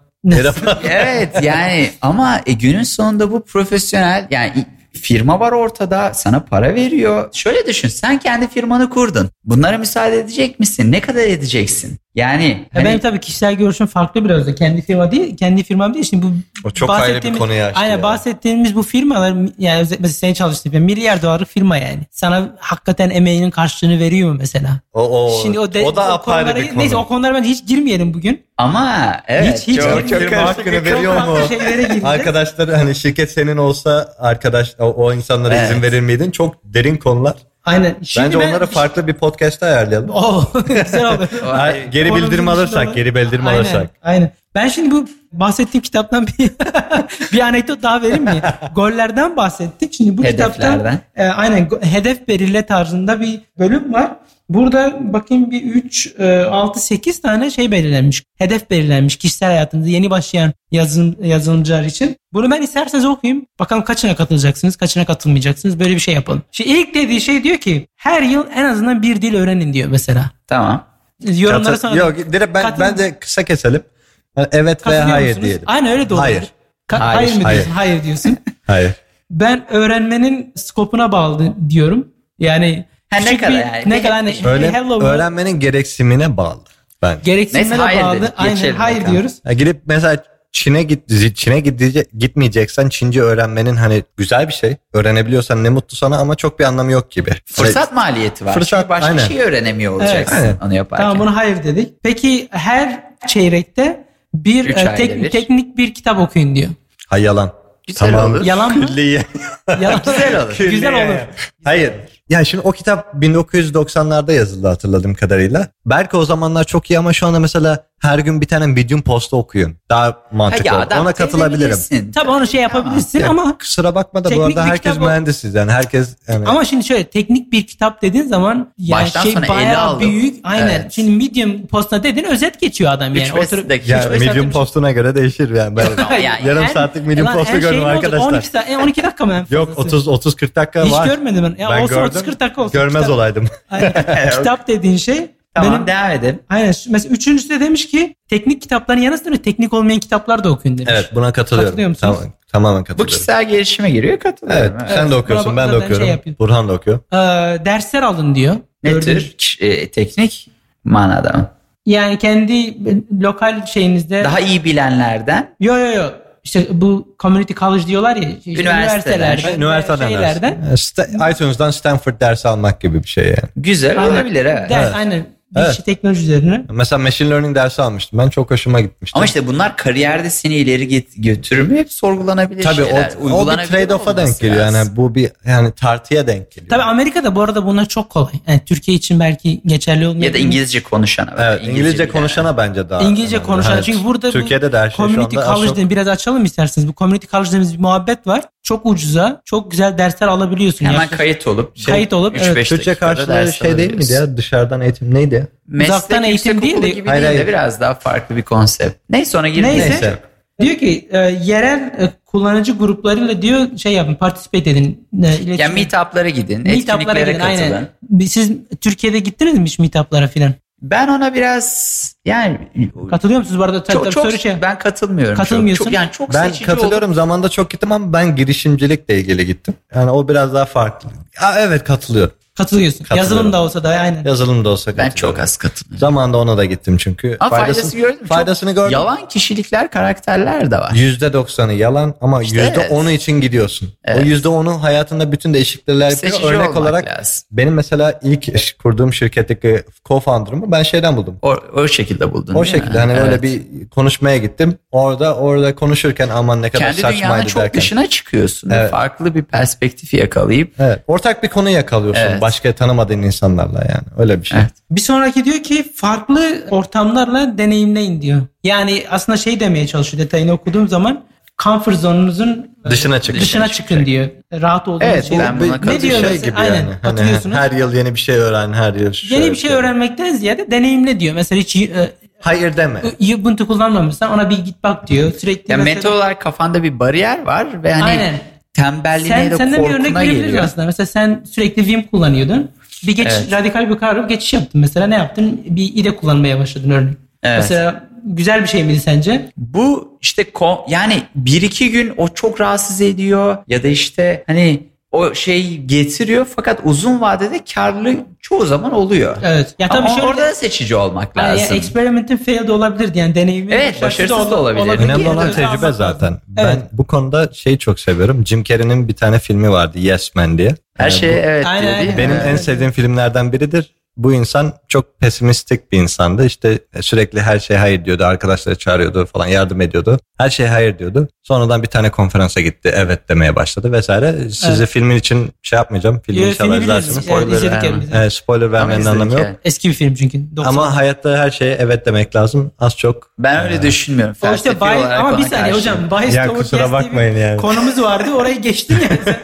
[LAUGHS] Evet yani ama e, günün sonunda bu profesyonel yani firma var ortada sana para veriyor. Şöyle düşün sen kendi firmanı kurdun. Bunlara müsaade edecek misin? Ne kadar edeceksin? Yani Ya hani- benim tabii kişisel görüşüm farklı biraz da. Kendi firma değil, kendi firmam değil. Şimdi bu O çok ayrı bir açtı Aynen ya. bahsettiğimiz bu firmalar yani mesela senin çalıştığın firma milyar dolarlık firma yani. Sana hakikaten emeğinin karşılığını veriyor mu mesela? O, o, Şimdi o, de, o da o apayrı konulara, bir konu. Neyse o konulara bence hiç girmeyelim bugün. ama evet hiç hiç çok- çok Çok hakkını veriyor mu? Arkadaşlar hani şirket senin olsa arkadaş o, o insanlara Evet. izin verir miydin? Çok derin konular. Aynen. Şimdi Bence ben- onları farklı bir podcast'ta ayarlayalım. Oo, [LAUGHS] güzel olur. Ha, geri bildirim alırsak, geri bildirim aynen, alırsak. Aynen. Ben şimdi bu bahsettiğim kitaptan bir [LAUGHS] bir anekdot daha vereyim mi? Gollerden bahsettik. Şimdi bu kitaptan e, aynen hedef belirle tarzında bir bölüm var. Burada bakayım bir 3, 6, 8 tane şey belirlenmiş. Hedef belirlenmiş kişisel hayatınızda yeni başlayan yazılım, yazılımcılar için. Bunu ben isterseniz okuyayım. Bakalım kaçına katılacaksınız, kaçına katılmayacaksınız. Böyle bir şey yapalım. Şimdi ilk dediği şey diyor ki her yıl en azından bir dil öğrenin diyor mesela. Tamam. Yorumlara Katıl- sonra Yok direkt ben, Katıl- ben de kısa keselim. Evet veya hayır diyelim. Aynen öyle doğru. Hayır. Ka- hayır, Hayır, mı hayır. diyorsun? Hayır diyorsun. [LAUGHS] Hayır. ben öğrenmenin skopuna bağlı diyorum. Yani Ha, ne kadar bir- yani? Ne kadar hani Öyle, hello world öğrenmenin gereksinimine bağlı. Ben. gereksinimine Neyse, hayır bağlı. dedik, Aynen hayır bakalım. diyoruz. Ya gidip mesela Çin'e git Çin'e gidecek gitmeyeceksen Çince öğrenmenin hani güzel bir şey. Öğrenebiliyorsan ne mutlu sana ama çok bir anlamı yok gibi. Fırsat maliyeti var. Fırsat, Çünkü başka aynen. şey öğrenemiyor olacaksın Evet, onu yaparken. Tamam bunu hayır dedik. Peki her çeyrekte bir Üç e, tek- bir. teknik bir kitap okuyun diyor. Ha yalan. Güzel Tamam. olur. Yalan mı? Külliye. [LAUGHS] Yalan. Güzel olur. Güzel olur. Hayır. Ya şimdi o kitap 1990'larda yazıldı hatırladığım kadarıyla. Belki o zamanlar çok iyi ama şu anda mesela her gün bir tane Medium postu okuyun. Daha mantıklı. Ha, adapte Ona katılabilirim. Tabii onu şey yapabilirsin Ya, ama kusura bakma da bu arada herkes mühendisiz yani herkes yani Ama şimdi şöyle teknik bir kitap dediğin zaman yani Baştan şey sona bayağı aldım. büyük. Aynen. Evet. Şimdi medium postuna dediğin özet geçiyor adam yani. Üç beş Oturup- dakika. ya üç beş Medium dakika- postuna göre değişir yani. Ben Yani yarım En- saatlik Medium postu gördüm arkadaşlar. 12, saat, e, 12 dakika mı en Yok fazlası? 30 30 40 dakika Hiç var. görmedim ben. Ya ben olsun gördüm. 30 40 dakika olsun. Görmez Kitap- olaydım. Aynen. [LAUGHS] kitap dediğin şey Tamam benim devam edelim. Aynen. Mesela üçüncüsü de demiş ki teknik kitapların yanı sıra teknik olmayan kitaplar da okuyun demiş. Evet buna katılıyorum. Katılıyor musunuz? Tamam, tamamen Bu katılıyorum. kişisel gelişime giriyor katılıyorum. Evet, Evet. sen de okuyorsun, Buna ben de şey okuyorum. yapıyor. Burhan da okuyor. Ee, dersler alın diyor. Ne tür e, teknik manada mı? Yani kendi e, lokal şeyinizde. Daha iyi bilenlerden Yo yo yo. İşte bu community college diyorlar ya. işte Üniversiteler. üniversitelerde, Üniversiteden şeylerden. Sta- iTunes'dan Stanford dersi almak gibi bir şey yani. güzel Aynen. olabilir evet. Ders, Evet. Aynen. Bir Evet. işi teknoloji üzerine. Mesela machine learning dersi almıştım. Ben çok hoşuma gitmişti. Ama işte bunlar kariyerde seni ileri git götürür mü hep sorgulanabilir Tabii o, şeyler. o bir Uygulanabilir trade-off'a denk geliyor. lazım. Yani bu bir yani tartıya denk geliyor. Tabii Amerika'da bu arada bunlar çok kolay. Yani Türkiye için belki geçerli olmayabilir. ya da İngilizce konuşana. Evet, İngilizce, bilen. konuşana bence daha. İngilizce önemli. konuşan. Hani Çünkü burada Türkiye'de de her şey şu community anda az college çok- biraz açalım isterseniz. Bu community college dediğimiz bir muhabbet var. Çok ucuza, çok güzel dersler alabiliyorsun. Hemen Yaklaşık- kayıt olup Kayıt olup, 3-5 evet. Türkçe karşılığı şey değil miydi ya? Dışarıdan eğitim neydi? Meslek Uzaktan eğitim değil de- gibi Hayır, değil de hayır. biraz daha farklı bir konsept. Neyse ona girmeyelim. Neyse. Neyse. Diyor ki e, yerel e, kullanıcı gruplarıyla diyor şey yapın, participate edin. E, iletişim- Yani meetup'lara gidin, Meetup'lara etkinliklere gidin, katılın. aynen. Siz Türkiye'de gittiniz mi hiç meetup'lara filan? Ben ona biraz yani Katılıyor musunuz bu arada? Tabii, çok, tabii, çok soru şey. ben katılmıyorum. Katılmıyorsun. Çok, çok, yani çok Ben katılıyorum. Zamanında çok gittim ama ben girişimcilikle ilgili gittim. Yani o biraz daha farklı. Aa, evet katılıyorum. Katılıyorsun. Katılıyorum. Yazılım da olsa da aynen. Yazılım da olsa Ben çok az katılıyorum. Zamanında ona da gittim çünkü. Ama faydası gördüm. Çok Faydasını gördüm. Yalan kişilikler, karakterler de var. %90'ı yalan ama İşte %10'u için gidiyorsun. Evet. O %10'u hayatında bütün değişiklikler yapıyor. Seçici Örnek olarak lazım. benim mesela ilk kurduğum şirketteki co-founder'ımı ben şeyden buldum. O, o şekilde buldun O şekilde hani Evet. öyle bir konuşmaya gittim. Orada orada konuşurken aman ne kadar Kendi dünyanın saçmaydı çok derken. dışına çıkıyorsun. Evet. Farklı bir perspektifi yakalayıp Evet. Ortak bir konu yakalıyorsun. Evet. Başka tanımadığın insanlarla yani. Öyle bir şey. Evet. Bir sonraki diyor ki farklı ortamlarla deneyimleyin diyor. Yani aslında şey demeye çalışıyor detayını okuduğum zaman comfort zone'unuzun Dışına çık. dışına çıkın diyor. Rahat olduğunuz Evet, şey. ben buna. Ne diyor şey mesela? gibi Aynen yani. Hani her yıl yeni bir şey öğren, her yıl Yeni bir şey öğrenmekten ziyade deneyimle diyor. Mesela hiç e, Hayır deme. Ubuntu kullanmamışsan ona bir git bak diyor. Sürekli ya mesela- mental olarak kafanda bir bariyer var ve hani Aynen. Tembelliğine Sen, de senden bir örnek korkuna verebiliriz aslında. Mesela sen sürekli Vim kullanıyordun. Bir geç, Evet. radikal bir karar geçiş yaptın. Mesela ne yaptın? Bir IDE kullanmaya başladın örneğin. Evet. Mesela güzel bir şey miydi sence? Bu işte yani bir iki gün o çok rahatsız ediyor ya da işte hani o şey getiriyor fakat uzun vadede karlı çoğu zaman oluyor. Evet. Ya tabii Ama şöyle orada da seçici olmak Yani lazım. experimentin failed olabilirdi yani deneyimi. Evet, başarısız da olabilir. Önemli Bir olan tecrübe zaten. lazım. Ben Evet. bu konuda şeyi çok seviyorum. Jim Carrey'nin bir tane filmi vardı Yes Man diye. Her Yani şey bu evet Aynen, diyor değil mi? aynen. benim Evet. en sevdiğim filmlerden biridir. Bu insan çok pesimistik bir insandı. İşte sürekli her şeye hayır diyordu. Arkadaşları çağırıyordu falan yardım ediyordu. Her şeye hayır diyordu. Sonradan bir tane konferansa gitti. Evet demeye başladı vesaire. Sizi Evet. filmin için şey yapmayacağım. Filmi Yo, inşallah izlersiniz. Yani Spoiler yani. Evet, spoiler vermenin anlamı yok. yani. Eski bir film çünkü. 90. Ama hayatta her şeye evet demek lazım. Az çok. Ben öyle düşünmüyorum. o işte olarak ama bir saniye karşı. hocam bias Ya kusura bakmayın yani. konumuz vardı orayı geçtin yani. [LAUGHS] sen.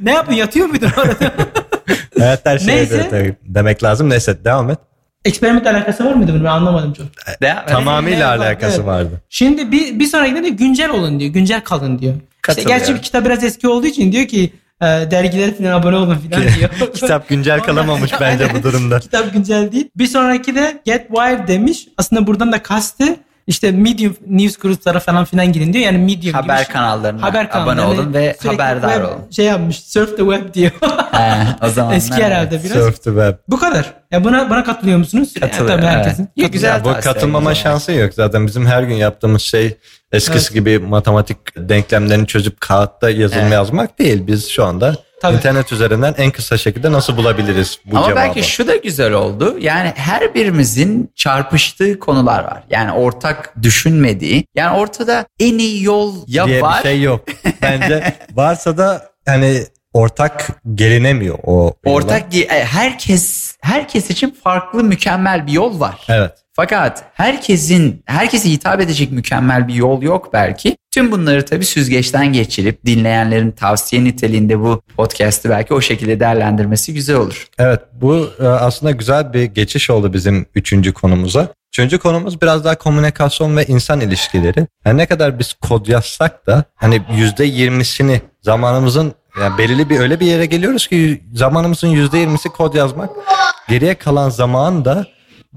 ne yapın yatıyor muydun orada? [LAUGHS] [LAUGHS] Hayatta her şeye Neyse. evet demek lazım. Neyse devam et. Eksperiment alakası var mıydı bunun ben anlamadım çok. Devam- Tamamıyla Evet, alakası evet. vardı. Şimdi bir, bir sonrakinde de güncel olun diyor. Güncel kalın diyor. İşte Katılıyorum. gerçi bir kitap biraz eski olduğu için diyor ki e, dergilere falan abone olun falan diyor. [LAUGHS] Kitap güncel [LAUGHS] kalamamış bence bu durumda. Kitap güncel değil. Bir sonraki de Get Wired demiş. Aslında buradan da kastı işte medium news gruplara falan filan girin diyor. Yani medium Haber gibi. kanallarına haber abone kanallarına olun ve sürekli haberdar web olun. Şey yapmış. Surf the web diyor. He, o [LAUGHS] zaman Eski herhalde biraz. Surf the web. Bu kadar. Ya buna buna katılıyor musunuz? Katılıyorum, Ya, tabii herkesin. evet. Güzel Ya bu katılmama şansı yok zaten. Bizim her gün yaptığımız şey eskisi gibi matematik denklemlerini çözüp kağıtta yazılım Evet. yazmak değil. Biz şu anda Tabii. internet üzerinden en kısa şekilde nasıl bulabiliriz bu Ama cevabı? belki şu da güzel oldu. Yani her birimizin çarpıştığı konular var. Yani ortak düşünmediği. Yani ortada en iyi yol ya diye var. bir şey yok. [LAUGHS] Bence varsa da hani ortak gelinemiyor o. Ortak e, herkes herkes için farklı mükemmel bir yol var. Evet. Fakat herkesin herkese hitap edecek mükemmel bir yol yok belki. Tüm bunları tabii süzgeçten geçirip dinleyenlerin tavsiye niteliğinde bu podcast'ı belki o şekilde değerlendirmesi güzel olur. Evet bu e, aslında güzel bir geçiş oldu bizim üçüncü konumuza. Üçüncü konumuz biraz daha komünikasyon ve insan ilişkileri. Yani ne kadar biz kod yazsak da hani yüzde yirmisini zamanımızın yani belirli bir öyle bir yere geliyoruz ki zamanımızın yüzde yirmisi kod yazmak. Geriye kalan zaman da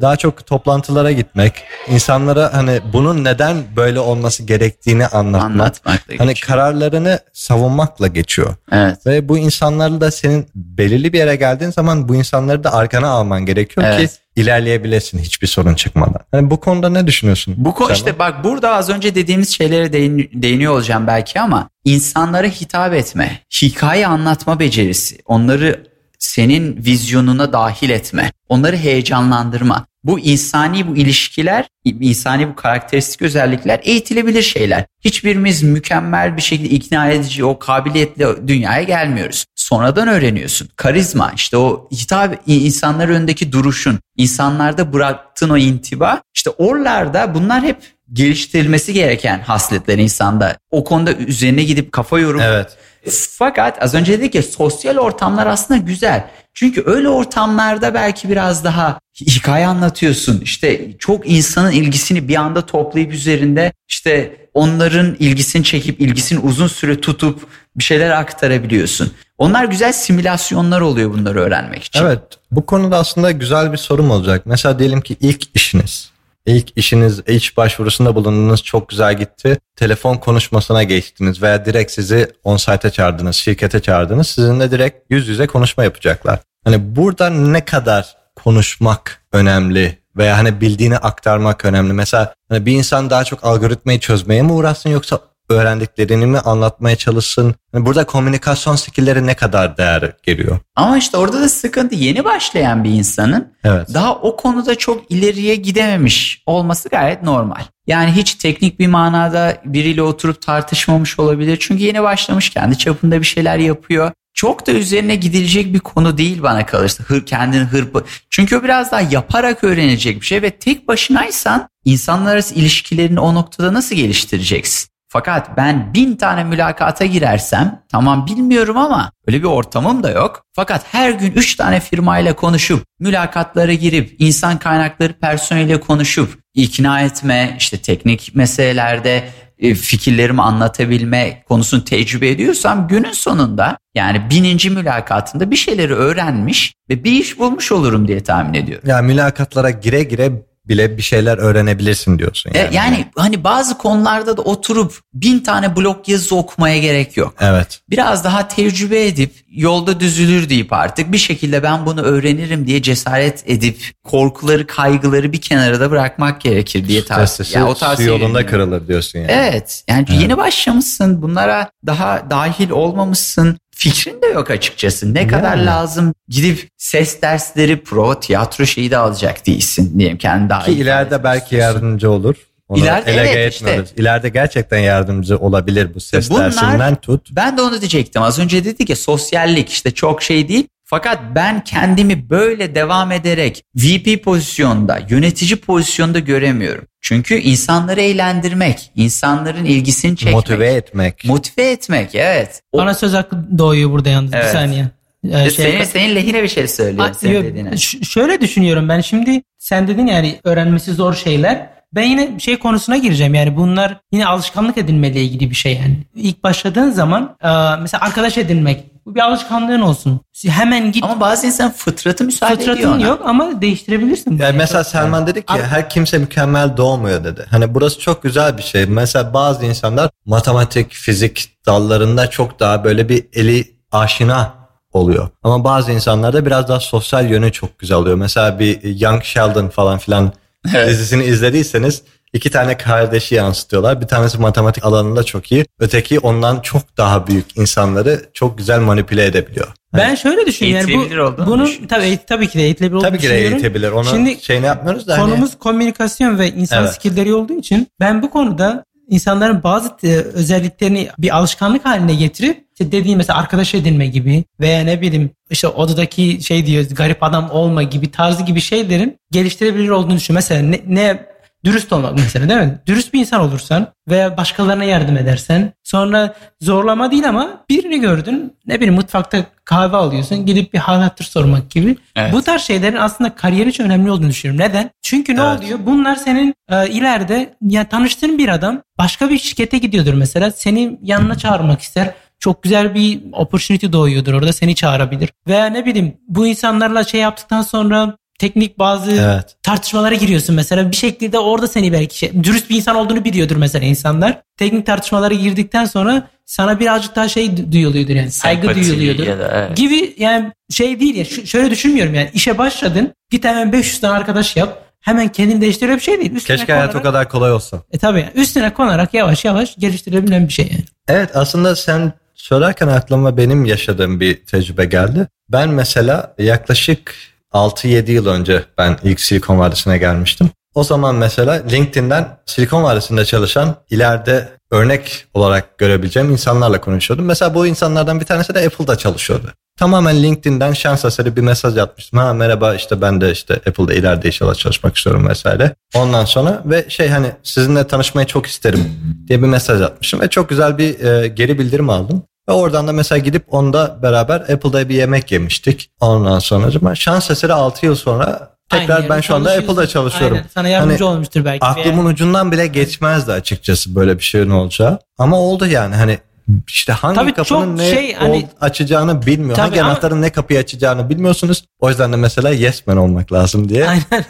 daha çok toplantılara gitmek, insanlara hani bunun neden böyle olması gerektiğini anlatmak. Anlatmakla Hani geçiyor. kararlarını savunmakla geçiyor. Evet. Ve bu insanlarla da senin belirli bir yere geldiğin zaman bu insanları da arkana alman gerekiyor Evet. ki ilerleyebilesin hiçbir sorun çıkmadan. Yani bu konuda ne düşünüyorsun? Bu konu Selma? işte bak burada az önce dediğimiz şeylere değin- değiniyor olacağım belki ama insanlara hitap etme, hikaye anlatma becerisi, onları senin vizyonuna dahil etme, onları heyecanlandırma. Bu insani bu ilişkiler, insani bu karakteristik özellikler eğitilebilir şeyler. Hiçbirimiz mükemmel bir şekilde ikna edici o kabiliyetle dünyaya gelmiyoruz. Sonradan öğreniyorsun. Karizma işte o hitap insanlar önündeki duruşun, insanlarda bıraktığın o intiba işte oralarda bunlar hep geliştirilmesi gereken hasletler insanda. O konuda üzerine gidip kafa yorup Evet. Fakat az önce dedik ya sosyal ortamlar aslında güzel. Çünkü öyle ortamlarda belki biraz daha hikaye anlatıyorsun. İşte çok insanın ilgisini bir anda toplayıp üzerinde işte onların ilgisini çekip ilgisini uzun süre tutup bir şeyler aktarabiliyorsun. Onlar güzel simülasyonlar oluyor bunları öğrenmek için. Evet. Bu konuda aslında güzel bir sorum olacak. Mesela diyelim ki ilk işiniz. İlk işiniz, iş başvurusunda bulundunuz çok güzel gitti. Telefon konuşmasına geçtiniz veya direkt sizi on-site'e çağırdınız, şirkete çağırdınız. Sizinle direkt yüz yüze konuşma yapacaklar. Hani burada ne kadar konuşmak önemli veya hani bildiğini aktarmak önemli. Mesela hani bir insan daha çok algoritmayı çözmeye mi uğraşsın yoksa öğrendiklerini mi anlatmaya çalışsın? Hani burada komünikasyon skillleri ne kadar değer geliyor? Ama işte orada da sıkıntı yeni başlayan bir insanın Evet. daha o konuda çok ileriye gidememiş olması gayet normal. Yani hiç teknik bir manada biriyle oturup tartışmamış olabilir. Çünkü yeni başlamış kendi çapında bir şeyler yapıyor. Çok da üzerine gidilecek bir konu değil bana kalırsa. Hır, kendini hırpı. Çünkü o biraz daha yaparak öğrenecek bir şey ve tek başınaysan insanlar arası ilişkilerini o noktada nasıl geliştireceksin? Fakat ben bin tane mülakata girersem tamam bilmiyorum ama öyle bir ortamım da yok. Fakat her gün üç tane firmayla konuşup mülakatlara girip insan kaynakları personeliyle konuşup ikna etme işte teknik meselelerde e, fikirlerimi anlatabilme konusunu tecrübe ediyorsam günün sonunda yani bininci mülakatında bir şeyleri öğrenmiş ve bir iş bulmuş olurum diye tahmin ediyorum. Ya mülakatlara gire gire bile bir şeyler öğrenebilirsin diyorsun. E, Yani. Yani hani bazı konularda da oturup bin tane blog yazısı okumaya gerek yok. Evet. biraz daha tecrübe edip yolda düzülür deyip artık bir şekilde ben bunu öğrenirim diye cesaret edip korkuları kaygıları bir kenara da bırakmak gerekir diye tavsiye. Testisi Yani o su tavsiye yolunda kırılır diyorsun yani. Evet yani yeni başlamışsın bunlara daha dahil olmamışsın fikrin de yok açıkçası. Ne kadar Yani. lazım gidip ses dersleri pro tiyatro şeyi de alacak değilsin diyelim kendi daha Ki ileride belki istiyorsun. yardımcı olur. Onu İleride evet, işte. İleride gerçekten yardımcı olabilir bu ses Bunlar- dersinden tut. Ben de onu diyecektim. Az önce dedik ya sosyallik işte çok şey değil. Fakat ben kendimi böyle devam ederek VP pozisyonda, yönetici pozisyonda göremiyorum. Çünkü insanları eğlendirmek, insanların ilgisini çekmek, Motive etmek. motive etmek evet. O, Bana söz hakkı doğuyor burada yalnız Evet. bir saniye. Ee, şey- senin, senin lehine bir şey söylüyorum Ha, senin yok, dediğine. ş- şöyle düşünüyorum ben şimdi sen dedin yani öğrenmesi zor şeyler. Ben yine şey konusuna gireceğim yani bunlar yine alışkanlık edinmeyle ilgili bir şey yani. İlk başladığın zaman e, mesela arkadaş edinmek bu bir alışkanlığın olsun. Hemen git Ama bazı insan fıtratı müsaade ediyor fıtratın yok ama değiştirebilirsin. Yani mesela Selman dedi ki her kimse mükemmel doğmuyor dedi. Hani burası çok güzel bir şey. Mesela bazı insanlar matematik, fizik dallarında çok daha böyle bir eli aşina oluyor. Ama bazı insanlarda biraz daha sosyal yönü çok güzel oluyor. Mesela bir Young Sheldon falan filan Evet. dizisini izlediyseniz iki tane kardeşi yansıtıyorlar. Bir tanesi matematik alanında çok iyi. Öteki ondan çok daha büyük insanları çok güzel manipüle edebiliyor. Ben şöyle düşünüyorum. Yani bu, bunun düşün. tabii eğit- tabii ki de eğitilebilir olduğunu Tabii ki de eğitebilir. Onu Şimdi şeyini yapmıyoruz da hani- konumuz komünikasyon ve insan Evet. skillleri olduğu için ben bu konuda insanların bazı e, özelliklerini bir alışkanlık haline getirip işte dediğim mesela arkadaş edinme gibi veya ne bileyim işte odadaki şey diyor garip adam olma gibi tarzı gibi şeylerin geliştirebilir olduğunu düşünüyorum. Mesela ne, ne dürüst olmak mesela değil mi? Dürüst bir insan olursan veya başkalarına yardım edersen sonra zorlama değil ama birini gördün ne bileyim mutfakta kahve alıyorsun gidip bir hal hatır sormak gibi. Evet. Bu tarz şeylerin aslında kariyer için önemli olduğunu düşünüyorum. Neden? Çünkü ne Evet. oluyor? Bunlar senin e, ileride ya tanıştığın bir adam başka bir şirkete gidiyordur mesela. Seni yanına çağırmak ister. Çok güzel bir opportunity doğuyordur orada seni çağırabilir. Veya ne bileyim bu insanlarla şey yaptıktan sonra teknik bazı Evet. tartışmalara giriyorsun mesela bir şekilde orada seni belki şey, dürüst bir insan olduğunu biliyordur mesela insanlar. Teknik tartışmalara girdikten sonra sana birazcık daha şey du- duyuluyordur yani saygı Sempati duyuluyordur. ya da evet. Gibi yani şey değil ya şöyle düşünmüyorum yani işe başladın git hemen 500 tane arkadaş yap hemen kendini değiştiriyor bir şey değil. Üstüne Keşke hayat o konarak- kadar kolay olsa. E tabii üstüne konarak yavaş yavaş geliştirebilen bir şey yani. Evet aslında sen söylerken aklıma benim yaşadığım bir tecrübe geldi. Ben mesela yaklaşık 6-7 yıl önce ben ilk Silikon Vadisi'ne gelmiştim. O zaman mesela LinkedIn'den Silikon Vadisi'nde çalışan ileride örnek olarak görebileceğim insanlarla konuşuyordum. Mesela bu insanlardan bir tanesi de Apple'da çalışıyordu. Tamamen LinkedIn'den şans eseri bir mesaj atmıştım. Ha merhaba işte ben de işte Apple'da ileride inşallah çalışmak istiyorum vesaire. Ondan sonra ve şey hani sizinle tanışmayı çok isterim diye bir mesaj atmışım ve çok güzel bir e, geri bildirim aldım. Ve oradan da mesela gidip onda beraber Apple'da bir yemek yemiştik. Ondan sonra şans eseri 6 yıl sonra tekrar ben şu anda. Apple'da çalışıyorum. Aynen, sana yardımcı Hani olmuştur belki. Aklımın ucundan bile geçmezdi açıkçası böyle bir şeyin olacağı. Ama oldu yani hani işte hangi Tabii kapının ne şey, hani- ol- açacağını bilmiyor. Tabii hangi ama- anahtarın ne kapıyı açacağını bilmiyorsunuz. O yüzden de mesela yes man olmak lazım diye Aynen. [LAUGHS]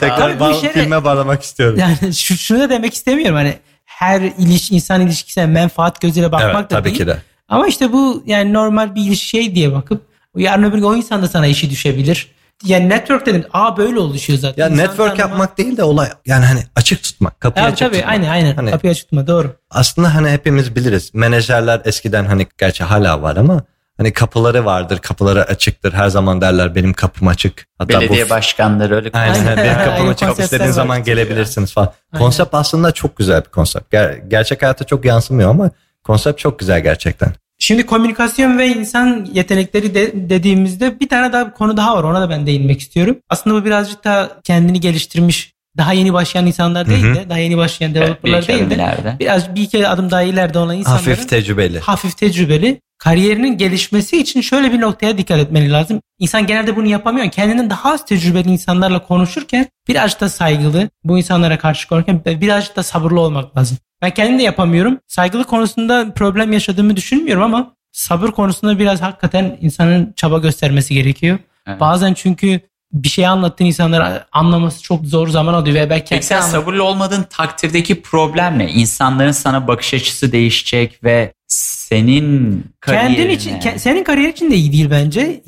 tekrar işe de- filme bağlamak istiyorum. Yani şu, şunu da demek istemiyorum hani her iliş, insan ilişkisine menfaat gözüyle bakmak evet da tabii değil. ki de. Ama işte bu yani normal bir ilişki şey diye bakıp Yarın öbür gün o insan da sana işi düşebilir. Yani network dedim. Aa böyle oluşuyor zaten. Ya İnsan network tanıma- yapmak değil de olay yani hani açık tutmak, kapıyı Tabii açık tabii tutmak. aynen aynen. Hani Kapıyı açık tutma doğru. aslında hani hepimiz biliriz. Menajerler eskiden hani gerçi hala var ama hani kapıları vardır, kapıları açıktır. Her zaman derler benim kapım açık. Hatta Belediye bu başkanları öyle Aynen, Aynen. benim kapım açık. var. zaman gelebilirsiniz falan. Aynen. Konsept aslında çok güzel bir konsept. Ger- gerçek hayata çok yansımıyor ama konsept çok güzel gerçekten. Şimdi komünikasyon ve insan yetenekleri de, dediğimizde bir tane daha bir konu daha var. Ona da ben değinmek istiyorum. Aslında bu birazcık daha kendini geliştirmiş, daha yeni başlayan insanlar değil de, daha yeni başlayan developerlar değil de ileride. biraz bir iki adım daha ileride olan insanların Hafif tecrübeli. hafif tecrübeli kariyerinin gelişmesi için şöyle bir noktaya dikkat etmeli lazım. İnsan genelde bunu yapamıyor. Kendinin daha az tecrübeli insanlarla konuşurken birazcık da saygılı bu insanlara karşı konuşurken birazcık da sabırlı olmak lazım. Ben kendim de yapamıyorum. Saygılı konusunda problem yaşadığımı düşünmüyorum ama sabır konusunda biraz hakikaten insanın çaba göstermesi gerekiyor. Evet. Bazen çünkü bir şey anlattığın insanlara anlaması çok zor zaman alıyor ve belki Peki sen anlat- sabırlı olmadığın takdirdeki problem ne? İnsanların sana bakış açısı değişecek ve senin kariyerine... Kendin için, ke- senin kariyer için de iyi değil bence.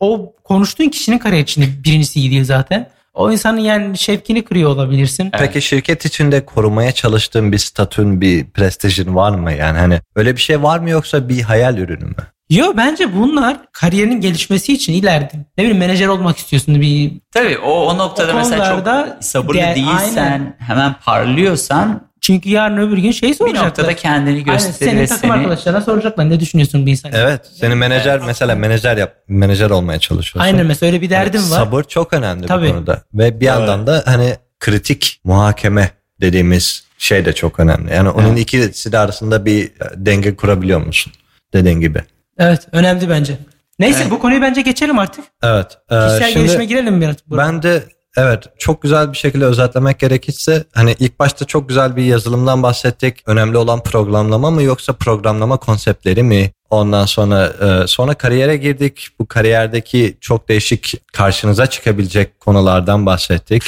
O konuştuğun kişinin kariyer için de birincisi iyi değil zaten. O insanın yani şevkini kırıyor olabilirsin. Peki şirket içinde korumaya çalıştığın bir statün, bir prestijin var mı? Yani hani öyle bir şey var mı yoksa bir hayal ürünü mü? Yo bence bunlar kariyerinin gelişmesi için ileride ne bileyim menajer olmak istiyorsun bir Tabii o, o noktada O mesela çok sabırlı değilsen, aynen. hemen parlıyorsan çünkü yarın öbür gün şey bir soracaklar. noktada kendini Aynen, gösterir senin ve takım seni... arkadaşlarına soracaklar ne düşünüyorsun bir insan? Evet. Senin menajer mesela menajer yap, menajer olmaya çalışıyorsun. Aynen mesela öyle bir derdim var. Sabır çok önemli Tabii. bu konuda. Ve bir yandan da hani kritik muhakeme dediğimiz şey de çok önemli. Yani onun ikisi de arasında bir denge kurabiliyor musun? Dediğin gibi. Evet önemli bence. Neyse Evet. bu konuyu bence geçelim artık. Evet. e, Kişisel şimdi gelişime girelim burada? ben de evet çok güzel bir şekilde özetlemek gerekirse hani ilk başta çok güzel bir yazılımdan bahsettik. Önemli olan programlama mı yoksa programlama konseptleri mi? Ondan sonra e, sonra kariyere girdik. Bu kariyerdeki çok değişik karşınıza çıkabilecek konulardan bahsettik.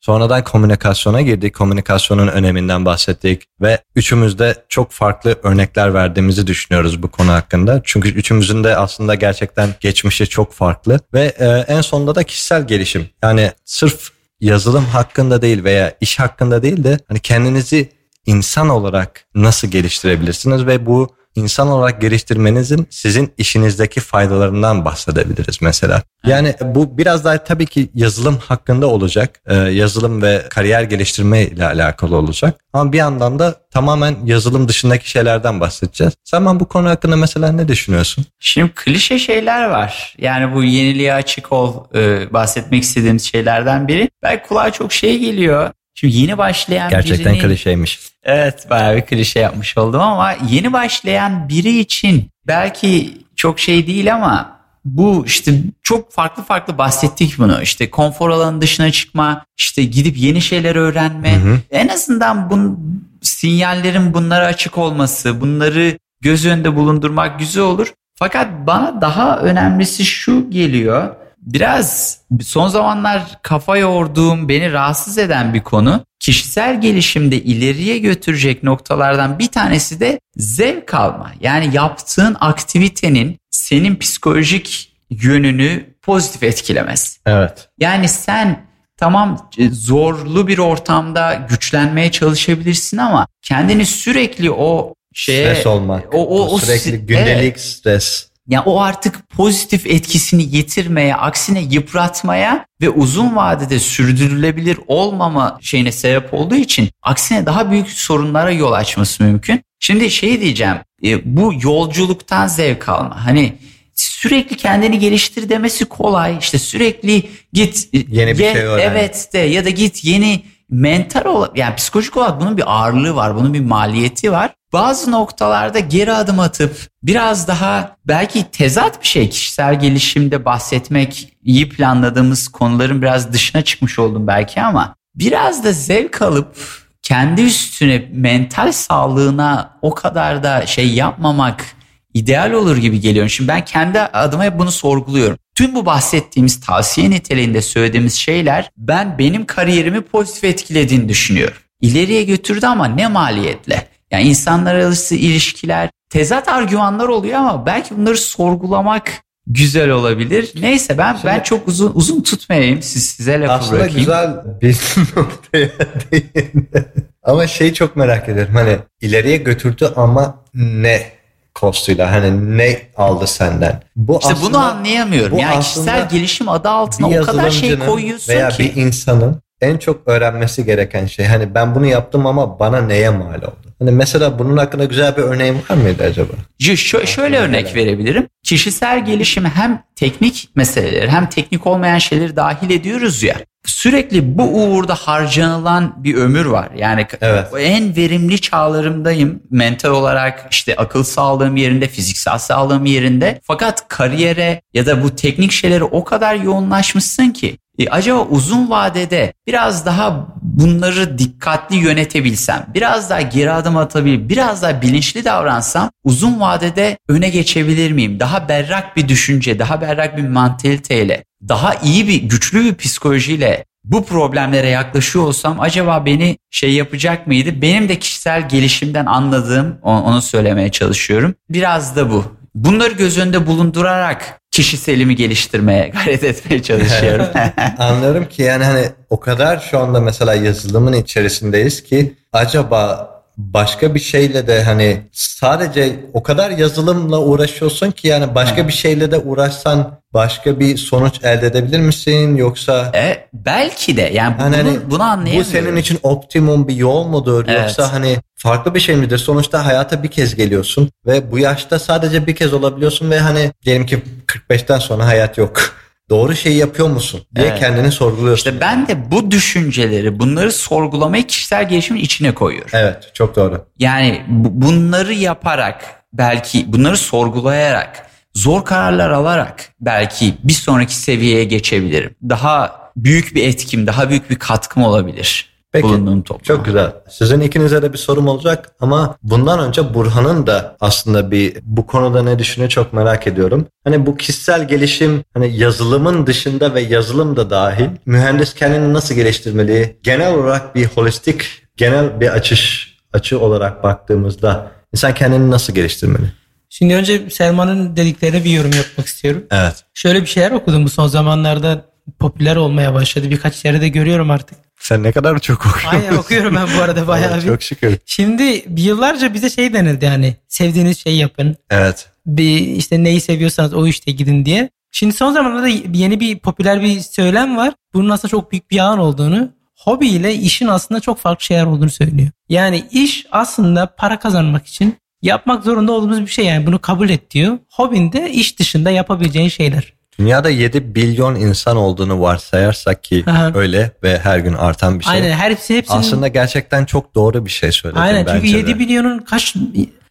Sonradan komünikasyona girdik. Komünikasyonun öneminden bahsettik ve üçümüz de çok farklı örnekler verdiğimizi düşünüyoruz bu konu hakkında. Çünkü üçümüzün de aslında gerçekten geçmişi çok farklı ve e, en sonunda da kişisel gelişim. Yani sırf yazılım hakkında değil veya iş hakkında değil de hani kendinizi insan olarak nasıl geliştirebilirsiniz ve bu insan olarak geliştirmenizin sizin işinizdeki faydalarından bahsedebiliriz mesela. Yani bu biraz daha tabii ki yazılım hakkında olacak. Ee, yazılım ve kariyer geliştirme ile alakalı olacak. Ama bir yandan da tamamen yazılım dışındaki şeylerden bahsedeceğiz. Sen ben bu konu hakkında mesela ne düşünüyorsun? Şimdi klişe şeyler var. Yani bu yeniliğe açık ol e, bahsetmek istediğimiz şeylerden biri. Belki kulağa çok şey geliyor. Şimdi yeni başlayan Gerçekten birinin... klişeymiş. Evet bayağı bir klişe yapmış oldum ama yeni başlayan biri için belki çok şey değil ama bu işte çok farklı farklı bahsettik bunu. İşte konfor alanının dışına çıkma, işte gidip yeni şeyler öğrenme. Hı hı. En azından bun, sinyallerin bunlara açık olması, bunları göz önünde bulundurmak güzel olur. Fakat bana daha önemlisi şu geliyor. Biraz son zamanlar kafa yorduğum, beni rahatsız eden bir konu. Kişisel gelişimde ileriye götürecek noktalardan bir tanesi de zevk alma. Yani yaptığın aktivitenin senin psikolojik yönünü pozitif etkilemesi. Evet. Yani sen tamam e, zorlu bir ortamda güçlenmeye çalışabilirsin ama kendini sürekli o şeye Stres olmak. o, o, o sürekli si- gündelik evet. stres. Ya o artık pozitif etkisini yitirmeye, aksine yıpratmaya ve uzun vadede sürdürülebilir olmama şeyine sebep olduğu için aksine daha büyük sorunlara yol açması mümkün. Şimdi şey diyeceğim, e, bu yolculuktan zevk alma. Hani sürekli kendini geliştir demesi kolay. İşte sürekli git e, Yeni bir ye- şey öğren. Evet de ya da git yeni mental olarak yani psikolojik olarak bunun bir ağırlığı var. Bunun bir maliyeti var. Bazı noktalarda geri adım atıp biraz daha belki tezat bir şey kişisel gelişimde bahsetmek iyi planladığımız konuların biraz dışına çıkmış oldum belki ama biraz da zevk alıp kendi üstüne mental sağlığına o kadar da şey yapmamak ideal olur gibi geliyor. Şimdi ben kendi adıma hep bunu sorguluyorum. Tüm bu bahsettiğimiz tavsiye niteliğinde söylediğimiz şeyler ben benim kariyerimi pozitif etkilediğini düşünüyorum. İleriye götürdü ama ne maliyetle? Yani insanlar arası ilişkiler tezat argümanlar oluyor ama belki bunları sorgulamak güzel olabilir. Neyse ben ben çok uzun uzun tutmayayım. Siz size lafı Aslında bırakayım. güzel bir [LAUGHS] noktaya değindi. Ama şeyi çok merak ederim. Hani ileriye götürdü ama ne kostuyla? Hani ne aldı senden? Bu İşte bunu aslında anlayamıyorum. bu yani aslında kişisel gelişim adı altına o kadar şey koyuyorsun veya ki. bir insanın en çok öğrenmesi gereken şey. Hani ben bunu yaptım ama bana neye mal oldu? Hani mesela bunun hakkında güzel bir örneğin var mıydı acaba? Ş- şö- şöyle örnek verebilirim. Kişisel gelişimi hem teknik meseleleri hem teknik olmayan şeyleri dahil ediyoruz ya. Sürekli bu uğurda harcanılan bir ömür var. Yani Evet. en verimli çağlarımdayım. Mental olarak işte akıl sağlığım yerinde, fiziksel sağlığım yerinde. Fakat kariyere ya da bu teknik şeylere o kadar yoğunlaşmışsın ki e, acaba uzun vadede biraz daha bunları dikkatli yönetebilsem, biraz daha geri adım atabilir, biraz daha bilinçli davransam uzun vadede öne geçebilir miyim? Daha berrak bir düşünce, daha berrak bir mantaliteyle, daha iyi bir, güçlü bir psikolojiyle bu problemlere yaklaşıyor olsam acaba beni şey yapacak mıydı? Benim de kişisel gelişimden anladığım, onu söylemeye çalışıyorum. Biraz da bu. Bunları göz önünde bulundurarak kişiselimi geliştirmeye gayret etmeye çalışıyorum. [LAUGHS] Anlıyorum ki yani hani o kadar şu anda mesela yazılımın içerisindeyiz ki acaba başka bir şeyle de hani sadece o kadar yazılımla uğraşıyorsun ki yani başka bir şeyle de uğraşsan başka bir sonuç elde edebilir misin yoksa e, belki de yani bunu, hani bunu bu anlayamıyorum. senin için optimum bir yol mudur Evet. yoksa hani farklı bir şey midir? Sonuçta hayata bir kez geliyorsun ve bu yaşta sadece bir kez olabiliyorsun ve hani diyelim ki 45'ten sonra hayat yok. Doğru şeyi yapıyor musun diye Evet. kendini sorguluyorsun. İşte ben de bu düşünceleri, bunları sorgulamayı kişisel gelişimin içine koyuyorum. Evet çok doğru. Yani bu- bunları yaparak belki bunları sorgulayarak zor kararlar alarak belki bir sonraki seviyeye geçebilirim. Daha büyük bir etkim, daha büyük bir katkım olabilir. Peki, bulunduğum topluma. Çok güzel. Sizin ikinize de bir sorum olacak ama bundan önce Burhan'ın da aslında bir bu konuda ne düşünüyor çok merak ediyorum. Hani bu kişisel gelişim hani yazılımın dışında ve yazılım da dahil mühendis kendini nasıl geliştirmeli? Genel olarak bir holistik genel bir açış açı olarak baktığımızda insan kendini nasıl geliştirmeli? Şimdi önce Selman'ın dediklerine bir yorum yapmak istiyorum. Evet. Şöyle bir şeyler okudum bu son zamanlarda popüler olmaya başladı. Birkaç yerde de görüyorum artık. Sen ne kadar çok okuyorsun. Aynen okuyorum ben bu [LAUGHS] arada bayağı Evet, bir. Çok şükür. Şimdi yıllarca bize şey denildi yani sevdiğiniz şeyi yapın. Evet. Bir işte neyi seviyorsanız o işte gidin diye. Şimdi son zamanlarda yeni bir popüler bir söylem var. Bunun aslında çok büyük bir yalan olduğunu, hobi ile işin aslında çok farklı şeyler olduğunu söylüyor. Yani iş aslında para kazanmak için yapmak zorunda olduğumuz bir şey yani bunu kabul et diyor. Hobin de iş dışında yapabileceğin şeyler. Dünyada 7 milyon insan olduğunu varsayarsak ki Aha. öyle ve her gün artan bir şey. Aynen her hepsi hepsinin Aslında gerçekten çok doğru bir şey söyledin Aynen çünkü bence 7 de. milyonun kaç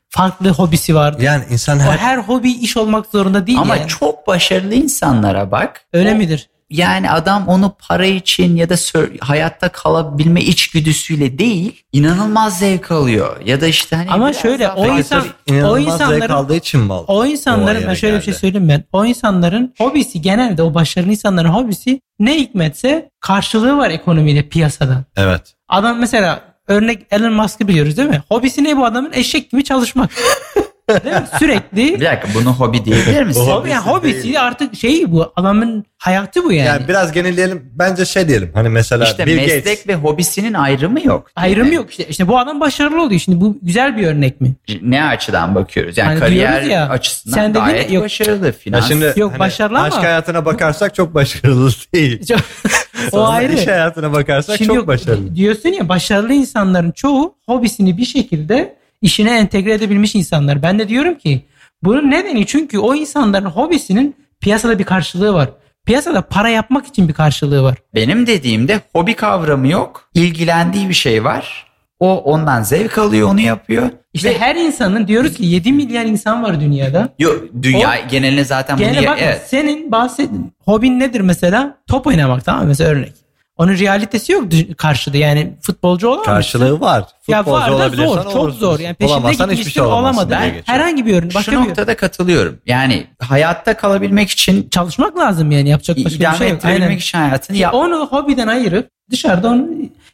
farklı hobisi vardı. Yani insan O her... her hobi iş olmak zorunda değil Ama yani. çok başarılı insanlara bak. Öyle O- midir? Yani adam onu para için ya da hayatta kalabilme içgüdüsüyle değil, inanılmaz zevk alıyor. Ya da işte hani Ama şöyle, o insan- o zevk insanların- aldığı için mi? O insanların ben şöyle bir şey geldi. söyleyeyim ben. O insanların hobisi genelde o başarılı insanların hobisi ne hikmetse karşılığı var ekonomiyle piyasada. Evet. Adam mesela örnek Elon Musk'ı biliyoruz değil mi? Hobisi ne bu adamın? Eşek gibi çalışmak. [LAUGHS] değil mi? Bir Sürekli. dakika bunu hobi diyebilir misin? Bu Hobi, yani hobisi hobisi değil. artık şey bu adamın hayatı bu yani. Yani biraz genelleyelim. Bence şey diyelim. Hani mesela İşte Bill meslek Gates. ve hobisinin ayrımı yok. değil Ayrım mi? yok işte. İşte bu adam başarılı oluyor. Şimdi bu güzel bir örnek mi? Ne açıdan bakıyoruz? Yani Hani kariyer diyoruz ya, açısından sen dedin ya, gayet yok. başarılı. Ya Finans. şimdi Yok, hani başarılı ama- aşk hayatına bakarsak çok başarılı [LAUGHS] değil. [LAUGHS] Çok- o Sonra ayrı. iş hayatına bakarsak Şimdi çok yok, başarılı. Diyorsun ya başarılı insanların çoğu hobisini bir şekilde işine entegre edebilmiş insanlar. Ben de diyorum ki bunun nedeni çünkü o insanların hobisinin piyasada bir karşılığı var. Piyasada para yapmak için bir karşılığı var. Benim dediğimde hobi kavramı yok. İlgilendiği bir şey var. O ondan zevk alıyor, onu yapıyor. İşte Ve- her insanın diyoruz ki 7 milyar insan var dünyada. Yo, dünya geneline zaten bunu Gene ya- bak evet. senin bahsettiğin hobin nedir mesela? Top oynamak tamam mı? Mesela örnek. Onun realitesi yok karşıda yani futbolcu olamaz. Karşılığı var. Ya Futbolcu var da zor, çok olursun. zor. Yani peşinde Olamazsan hiçbir gitmişsin şey olamazsın olamadı. diye Ben herhangi bir örnek. Başka Şu bir noktada katılıyorum. Yani hayatta kalabilmek için, çalışmak lazım yani yapacak başka bir şey yok. ettirebilmek Aynen. için hayatını yap. Onu hobiden ayırıp dışarıda onu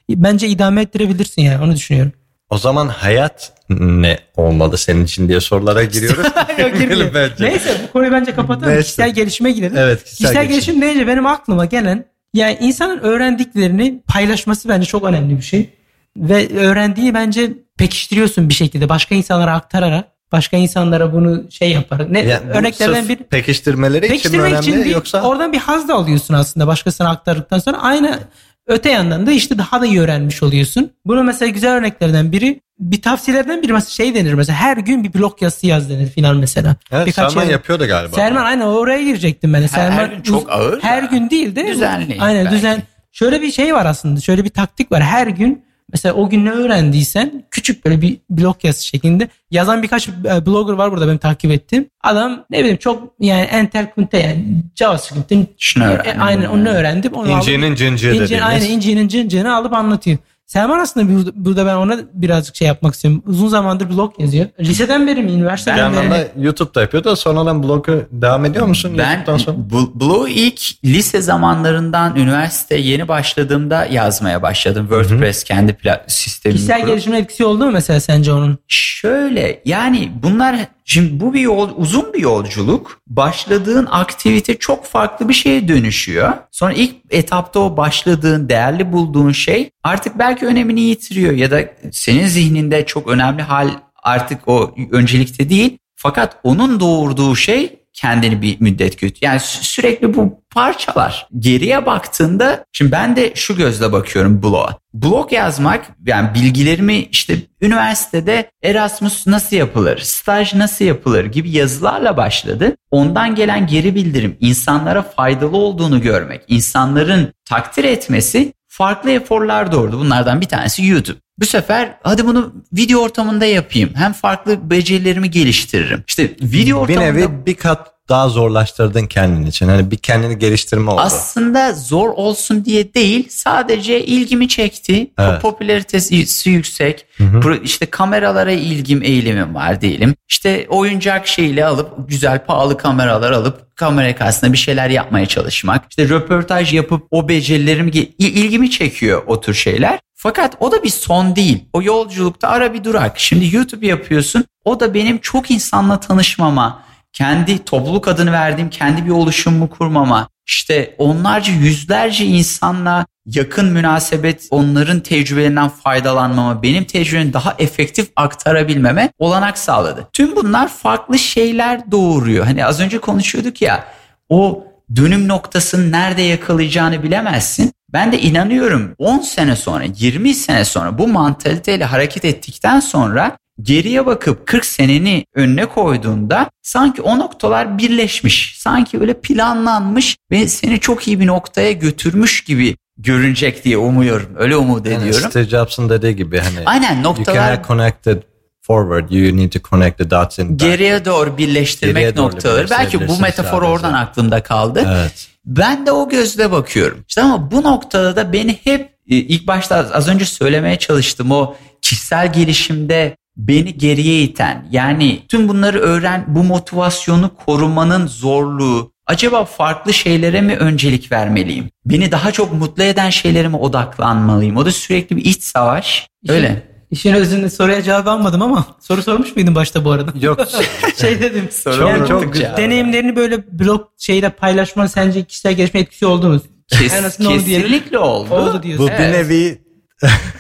bence idame ettirebilirsin yani onu düşünüyorum. O zaman hayat ne olmalı senin için diye sorulara giriyoruz. [LAUGHS] Yok. Bence. Neyse bu konuyu bence kapatalım. Neyse. Kişisel gelişime girelim. Evet, Kişisel, kişisel gelişim deyince benim aklıma gelen yani insanın öğrendiklerini paylaşması bence çok önemli bir şey. Ve öğrendiği bence pekiştiriyorsun bir şekilde başka insanlara aktararak başka insanlara bunu şey yapar. Ne Yani örneklerden bir pekiştirmeleri için mi önemli için bir, yoksa oradan bir haz da alıyorsun aslında başkasına aktardıktan sonra aynı öte yandan da işte daha da iyi öğrenmiş oluyorsun. Bunu mesela güzel örneklerden biri bir tavsiyelerden biri mesela şey denir mesela her gün bir blog yazısı yaz denir filan mesela. evet, Birkaç Selman yer- yapıyordu galiba. Selman aynen oraya girecektim ben de. Her- Selman her gün çok ağır Her da. gün değil de Düzenli Aynen belki. düzen. Şöyle bir şey var aslında. Şöyle bir taktik var. Her gün mesela o gün ne öğrendiysen küçük böyle bir blog yazısı şeklinde yazan birkaç e, blogger var burada benim takip ettiğim. Adam ne bileyim çok yani entel kunte yani JavaScript'in Şunu öğrendim. e, aynen onu öğrendim. Onu İncinin İnci, dediğimiz. aynen incinin cıncığını alıp anlatıyor. Selman aslında burada, burada ben ona birazcık şey yapmak istiyorum. Uzun zamandır blog yazıyor. Liseden beri mi? Üniversiteden yandan beri mi? da YouTube'da yapıyor da sonradan blog'u devam ediyor musun? Ben YouTube'dan sonra? bu- Blog'u ilk lise zamanlarından üniversite yeni başladığımda yazmaya başladım. WordPress kendi pla- sistemimi Kişisel gelişime etkisi oldu mu mesela sence onun? Şöyle yani bunlar şimdi bu bir yol uzun bir yolculuk. Başladığın aktivite çok farklı bir şeye dönüşüyor. Sonra ilk etapta o başladığın değerli bulduğun şey artık belki önemini yitiriyor ya da senin zihninde çok önemli hal artık o öncelikte değil. Fakat onun doğurduğu şey kendini bir müddet kötü. Yani sü- sürekli bu parçalar. Geriye baktığında şimdi ben de şu gözle bakıyorum blog'a. Blog yazmak yani bilgilerimi işte üniversitede Erasmus nasıl yapılır, staj nasıl yapılır gibi yazılarla başladı. Ondan gelen geri bildirim, insanlara faydalı olduğunu görmek, insanların takdir etmesi farklı eforlar doğurdu. Bunlardan bir tanesi YouTube. Bu sefer hadi bunu video ortamında yapayım. Hem farklı becerilerimi geliştiririm. İşte video bir ortamında nevi bir kat daha zorlaştırdın kendin için. Hani bir kendini geliştirme oldu. aslında zor olsun diye değil sadece ilgimi çekti. Evet. Popülaritesi yüksek. Pro- işte kameralara ilgim eğilimim var diyelim. İşte oyuncak şeyle alıp güzel pahalı kameralar alıp kamera karşısında bir şeyler yapmaya çalışmak. İşte röportaj yapıp o becerilerimi ilgimi çekiyor o tür şeyler. Fakat o da bir son değil. O yolculukta ara bir durak. Şimdi YouTube yapıyorsun. O da benim çok insanla tanışmama, kendi topluluk adını verdiğim kendi bir oluşumumu kurmama, işte onlarca yüzlerce insanla yakın münasebet, onların tecrübelerinden faydalanmama, benim tecrübemi daha efektif aktarabilmeme olanak sağladı. Tüm bunlar farklı şeyler doğuruyor. Hani az önce konuşuyorduk ya, o dönüm noktasını nerede yakalayacağını bilemezsin. Ben de inanıyorum 10 sene sonra, 20 sene sonra bu mantaliteyle hareket ettikten sonra geriye bakıp 40 seneni önüne koyduğunda sanki o noktalar birleşmiş. Sanki öyle planlanmış ve seni çok iyi bir noktaya götürmüş gibi görünecek diye umuyorum. Öyle umut Yani ediyorum. Steve Jobs'ın dediği gibi hani Aynen you noktalar cannot connect it forward. You need to connect the dots in back. geriye doğru birleştirmek Geriye doğru noktaları. Belki bu metafor sadece. oradan aklımda kaldı. Evet. Ben de o gözle bakıyorum. İşte ama bu noktada da beni hep e, ilk başta az önce söylemeye çalıştım o kişisel gelişimde beni geriye iten yani tüm bunları öğren bu motivasyonu korumanın zorluğu acaba farklı şeylere mi öncelik vermeliyim? Beni daha çok mutlu eden şeylere mi odaklanmalıyım? O da sürekli bir iç savaş. Öyle. İşin özünde soruya cevap almadım ama [LAUGHS] soru sormuş muydun başta bu arada? Yok. [LAUGHS] şey [LAUGHS] dedim. Soru yani çok güzel. deneyimlerini böyle blog şeyle paylaşman sence kişisel gelişme etkisi oldu mu? Kes- En azından kesinlikle oldu. Oldu diyorsun. Bu bir Evet. nevi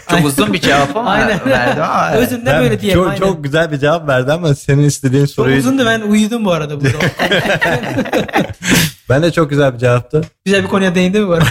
Çok uzun bir cevap ama Aynen. verdim ama. Özünde ben böyle diyelim. çok, aynen. çok güzel bir cevap verdi ama senin istediğin Çok soruyu uzundu ben uyudum bu arada burada. ben de çok güzel bir cevaptı. Güzel bir konuya değindi mi bu arada?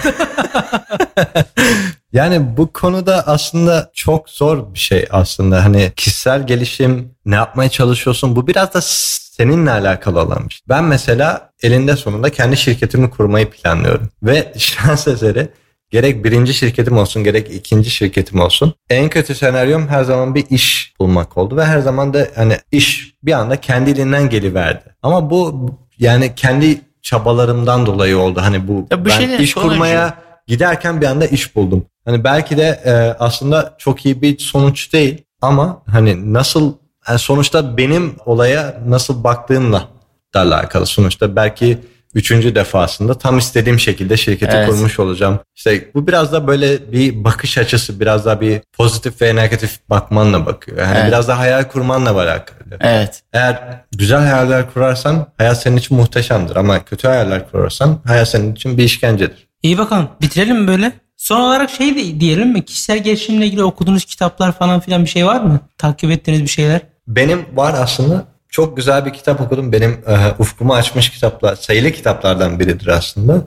[LAUGHS] Yani bu konuda aslında çok zor bir şey aslında. Hani kişisel gelişim, ne yapmaya çalışıyorsun bu biraz da seninle alakalı olan bir şey. Ben mesela elinde sonunda kendi şirketimi kurmayı planlıyorum. Ve [LAUGHS] şans eseri gerek birinci şirketim olsun gerek ikinci şirketim olsun. En kötü senaryom her zaman bir iş bulmak oldu ve her zaman da hani iş bir anda kendiliğinden geliverdi. Ama bu yani kendi çabalarımdan dolayı oldu. Hani bu Ya ben iş kurmaya giderken bir anda iş buldum. Hani belki de e, aslında çok iyi bir sonuç değil ama hani nasıl yani sonuçta benim olaya nasıl baktığımla da alakalı. Sonuçta belki üçüncü defasında tam istediğim şekilde şirketi Evet. kurmuş olacağım. İşte bu biraz da böyle bir bakış açısı, biraz daha bir pozitif ve negatif bakmanla bakıyor. Yani Evet. biraz da hayal kurmanla alakalı. Evet. Eğer güzel hayaller kurarsan hayat senin için muhteşemdir ama kötü hayaller kurarsan hayat senin için bir işkencedir. İyi bakalım. Bitirelim mi böyle? Son olarak şey de diyelim mi? Kişisel gelişimle ilgili okuduğunuz kitaplar falan filan bir şey var mı? Takip ettiğiniz bir şeyler? Benim var aslında çok güzel bir kitap okudum. Benim e, ufkumu açmış kitaplar, sayılı kitaplardan biridir aslında.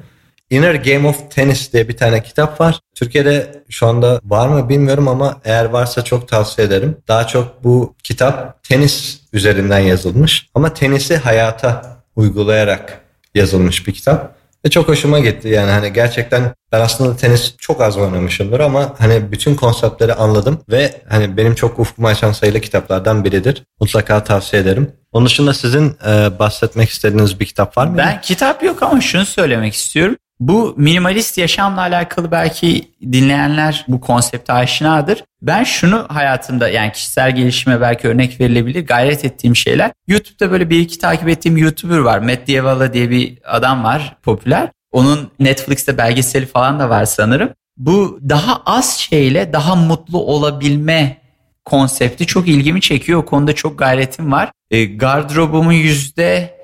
Inner Game of Tennis diye bir tane kitap var. Türkiye'de şu anda var mı bilmiyorum ama eğer varsa çok tavsiye ederim. Daha çok bu kitap tenis üzerinden yazılmış ama tenisi hayata uygulayarak yazılmış bir kitap. Ve çok hoşuma gitti yani hani gerçekten ben aslında tenis çok az oynamışımdır ama hani bütün konseptleri anladım ve hani benim çok ufkumu açan sayılı kitaplardan biridir. Mutlaka tavsiye ederim. Onun dışında sizin e, bahsetmek istediğiniz bir kitap var mı? Ben kitap yok ama şunu söylemek istiyorum. Bu minimalist yaşamla alakalı belki dinleyenler bu konsepte aşinadır. Ben şunu hayatımda yani kişisel gelişime belki örnek verilebilir gayret ettiğim şeyler. YouTube'da böyle bir iki takip ettiğim YouTuber var. Matt Diavala diye bir adam var popüler. Onun Netflix'te belgeseli falan da var sanırım. Bu daha az şeyle daha mutlu olabilme konsepti çok ilgimi çekiyor. O konuda çok gayretim var. E, gardırobumun yüzde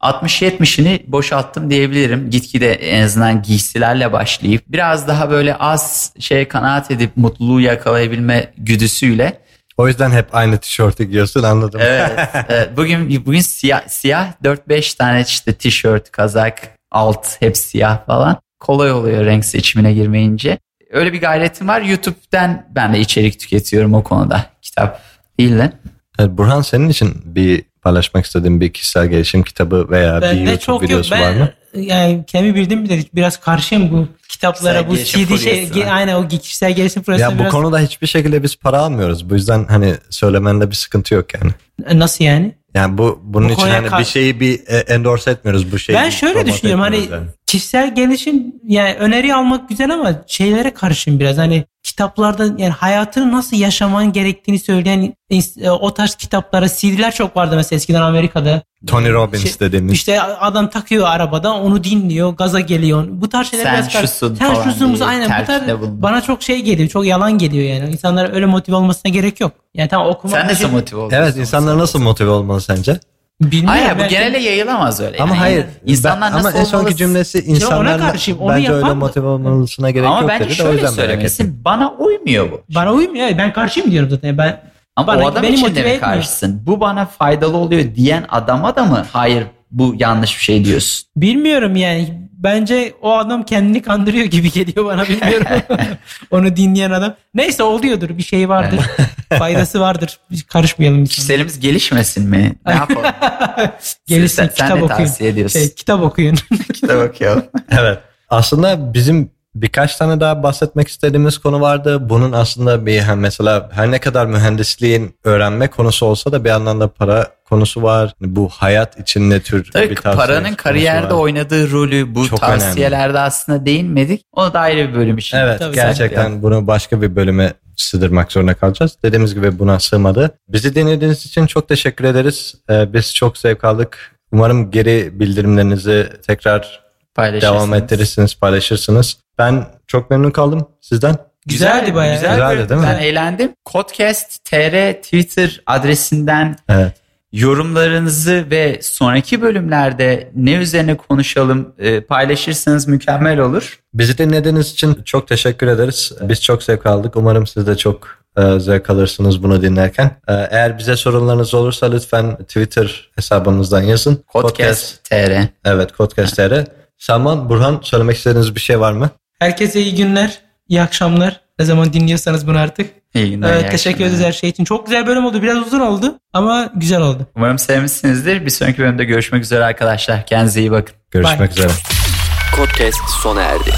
60-70'ini boşalttım diyebilirim. Gitgide en azından giysilerle başlayıp biraz daha böyle az şeye kanaat edip mutluluğu yakalayabilme güdüsüyle. O yüzden hep aynı tişörtü giyiyorsun anladım. Evet, [LAUGHS] evet. bugün bugün siyah siyah 4-5 tane işte tişört, kazak, alt hep siyah falan. Kolay oluyor renk seçimine girmeyince. Öyle bir gayretim var. YouTube'den ben de içerik tüketiyorum o konuda. Kitap değil de. Evet, Burhan senin için bir paylaşmak istediğin bir kişisel gelişim kitabı veya bir Ben de YouTube çok yok. videosu Ben var mı? Yani kendi bildiğim bir biraz karşıyım bu kitaplara, bu CD şey, ge- aynen o kişisel gelişim furyasına Ya bu biraz konuda hiçbir şekilde biz para almıyoruz. Bu yüzden hani söylemende bir sıkıntı yok yani. nasıl yani? Yani bu bunun Bu için hani kar- bir şeyi bir e, endorse etmiyoruz bu şeyi. ben şöyle düşünüyorum hani yani. kişisel gelişim yani öneri almak güzel ama şeylere karşıyım biraz hani kitaplarda yani hayatını nasıl yaşaman gerektiğini söyleyen e, o tarz kitaplara CD'ler çok vardı mesela eskiden Amerika'da. Tony Robbins Şey- dediğimiz. İşte adam takıyor arabada onu dinliyor gaza geliyor. Bu tarz şeyler Sen biraz kar- şusun Sen falan şusun diye aynen bu tarz bana çok şey geliyor çok yalan geliyor yani. İnsanlara öyle motive olmasına gerek yok. Yani tamam okuma. Sen nasıl motive oldun? Evet insanlar nasıl motive olmalı sence? Bilmiyorum. Hayır bu genele yayılamaz öyle. Ama Yani hayır. İnsanlar ben, nasıl ama en sonki cümlesi ona insanlar karşıyım, onu bence öyle motive olmalısına gerek Ama yok bence dedi de o şöyle söylemesin. Bana uymuyor bu. Bana uymuyor. Ben karşıyım diyorum zaten. Ben Ama Bana- o adam beni için de motive mi karşısın? Bu bana faydalı oluyor diyen adama da mı hayır bu yanlış bir şey diyorsun? bilmiyorum yani. Bence o adam kendini kandırıyor gibi geliyor bana bilmiyorum. [LAUGHS] Onu dinleyen adam. Neyse oluyordur. Bir şey vardır. Faydası vardır. Biz karışmayalım. Kişiselimiz gelişmesin mi? Ne yapalım? [LAUGHS] Gelişsin. sen, sen kitap de okuyun. tavsiye ediyorsun. Şey, kitap okuyun. [LAUGHS] Kitap okuyalım. Evet. Aslında bizim birkaç tane daha bahsetmek istediğimiz konu vardı. Bunun aslında bir hem mesela her ne kadar mühendisliğin öğrenme konusu olsa da bir yandan da para konusu var. Bu hayat için ne tür Tabii bir tavsiye paranın kariyerde var. oynadığı rolü bu Çok tavsiyelerde aslında değinmedik. Onu da ayrı bir bölüm için. Evet Tabii, gerçekten bunu başka bir bölüme sığdırmak zorunda kalacağız. Dediğimiz gibi buna sığmadı. Bizi dinlediğiniz için çok teşekkür ederiz. Ee, biz çok zevk aldık. Umarım geri bildirimlerinizi tekrar. Devam ettirirsiniz, paylaşırsınız. Ben çok memnun kaldım sizden. Güzeldi bayağı. Güzel Güzeldi, değil mi? Ben eğlendim. Podcast TR Twitter adresinden Evet. yorumlarınızı ve sonraki bölümlerde ne üzerine konuşalım e, paylaşırsanız mükemmel olur. Bizi dinlediğiniz için çok teşekkür ederiz. Biz çok zevk aldık. Umarım siz de çok e, zevk alırsınız bunu dinlerken. E, eğer bize sorularınız olursa lütfen Twitter hesabımızdan yazın. Podcast TR. Evet, Podcast.tr. Salman, Burhan söylemek istediğiniz bir şey var mı? Herkese iyi günler. iyi akşamlar. Ne zaman dinliyorsanız bunu artık. İyi günler. Evet, iyi teşekkür ederiz her şey için. Çok güzel bölüm oldu. Biraz uzun oldu ama güzel oldu. Umarım sevmişsinizdir. Bir sonraki bölümde görüşmek üzere arkadaşlar. Kendinize iyi bakın. Görüşmek Bye. üzere. Podcast sona erdi.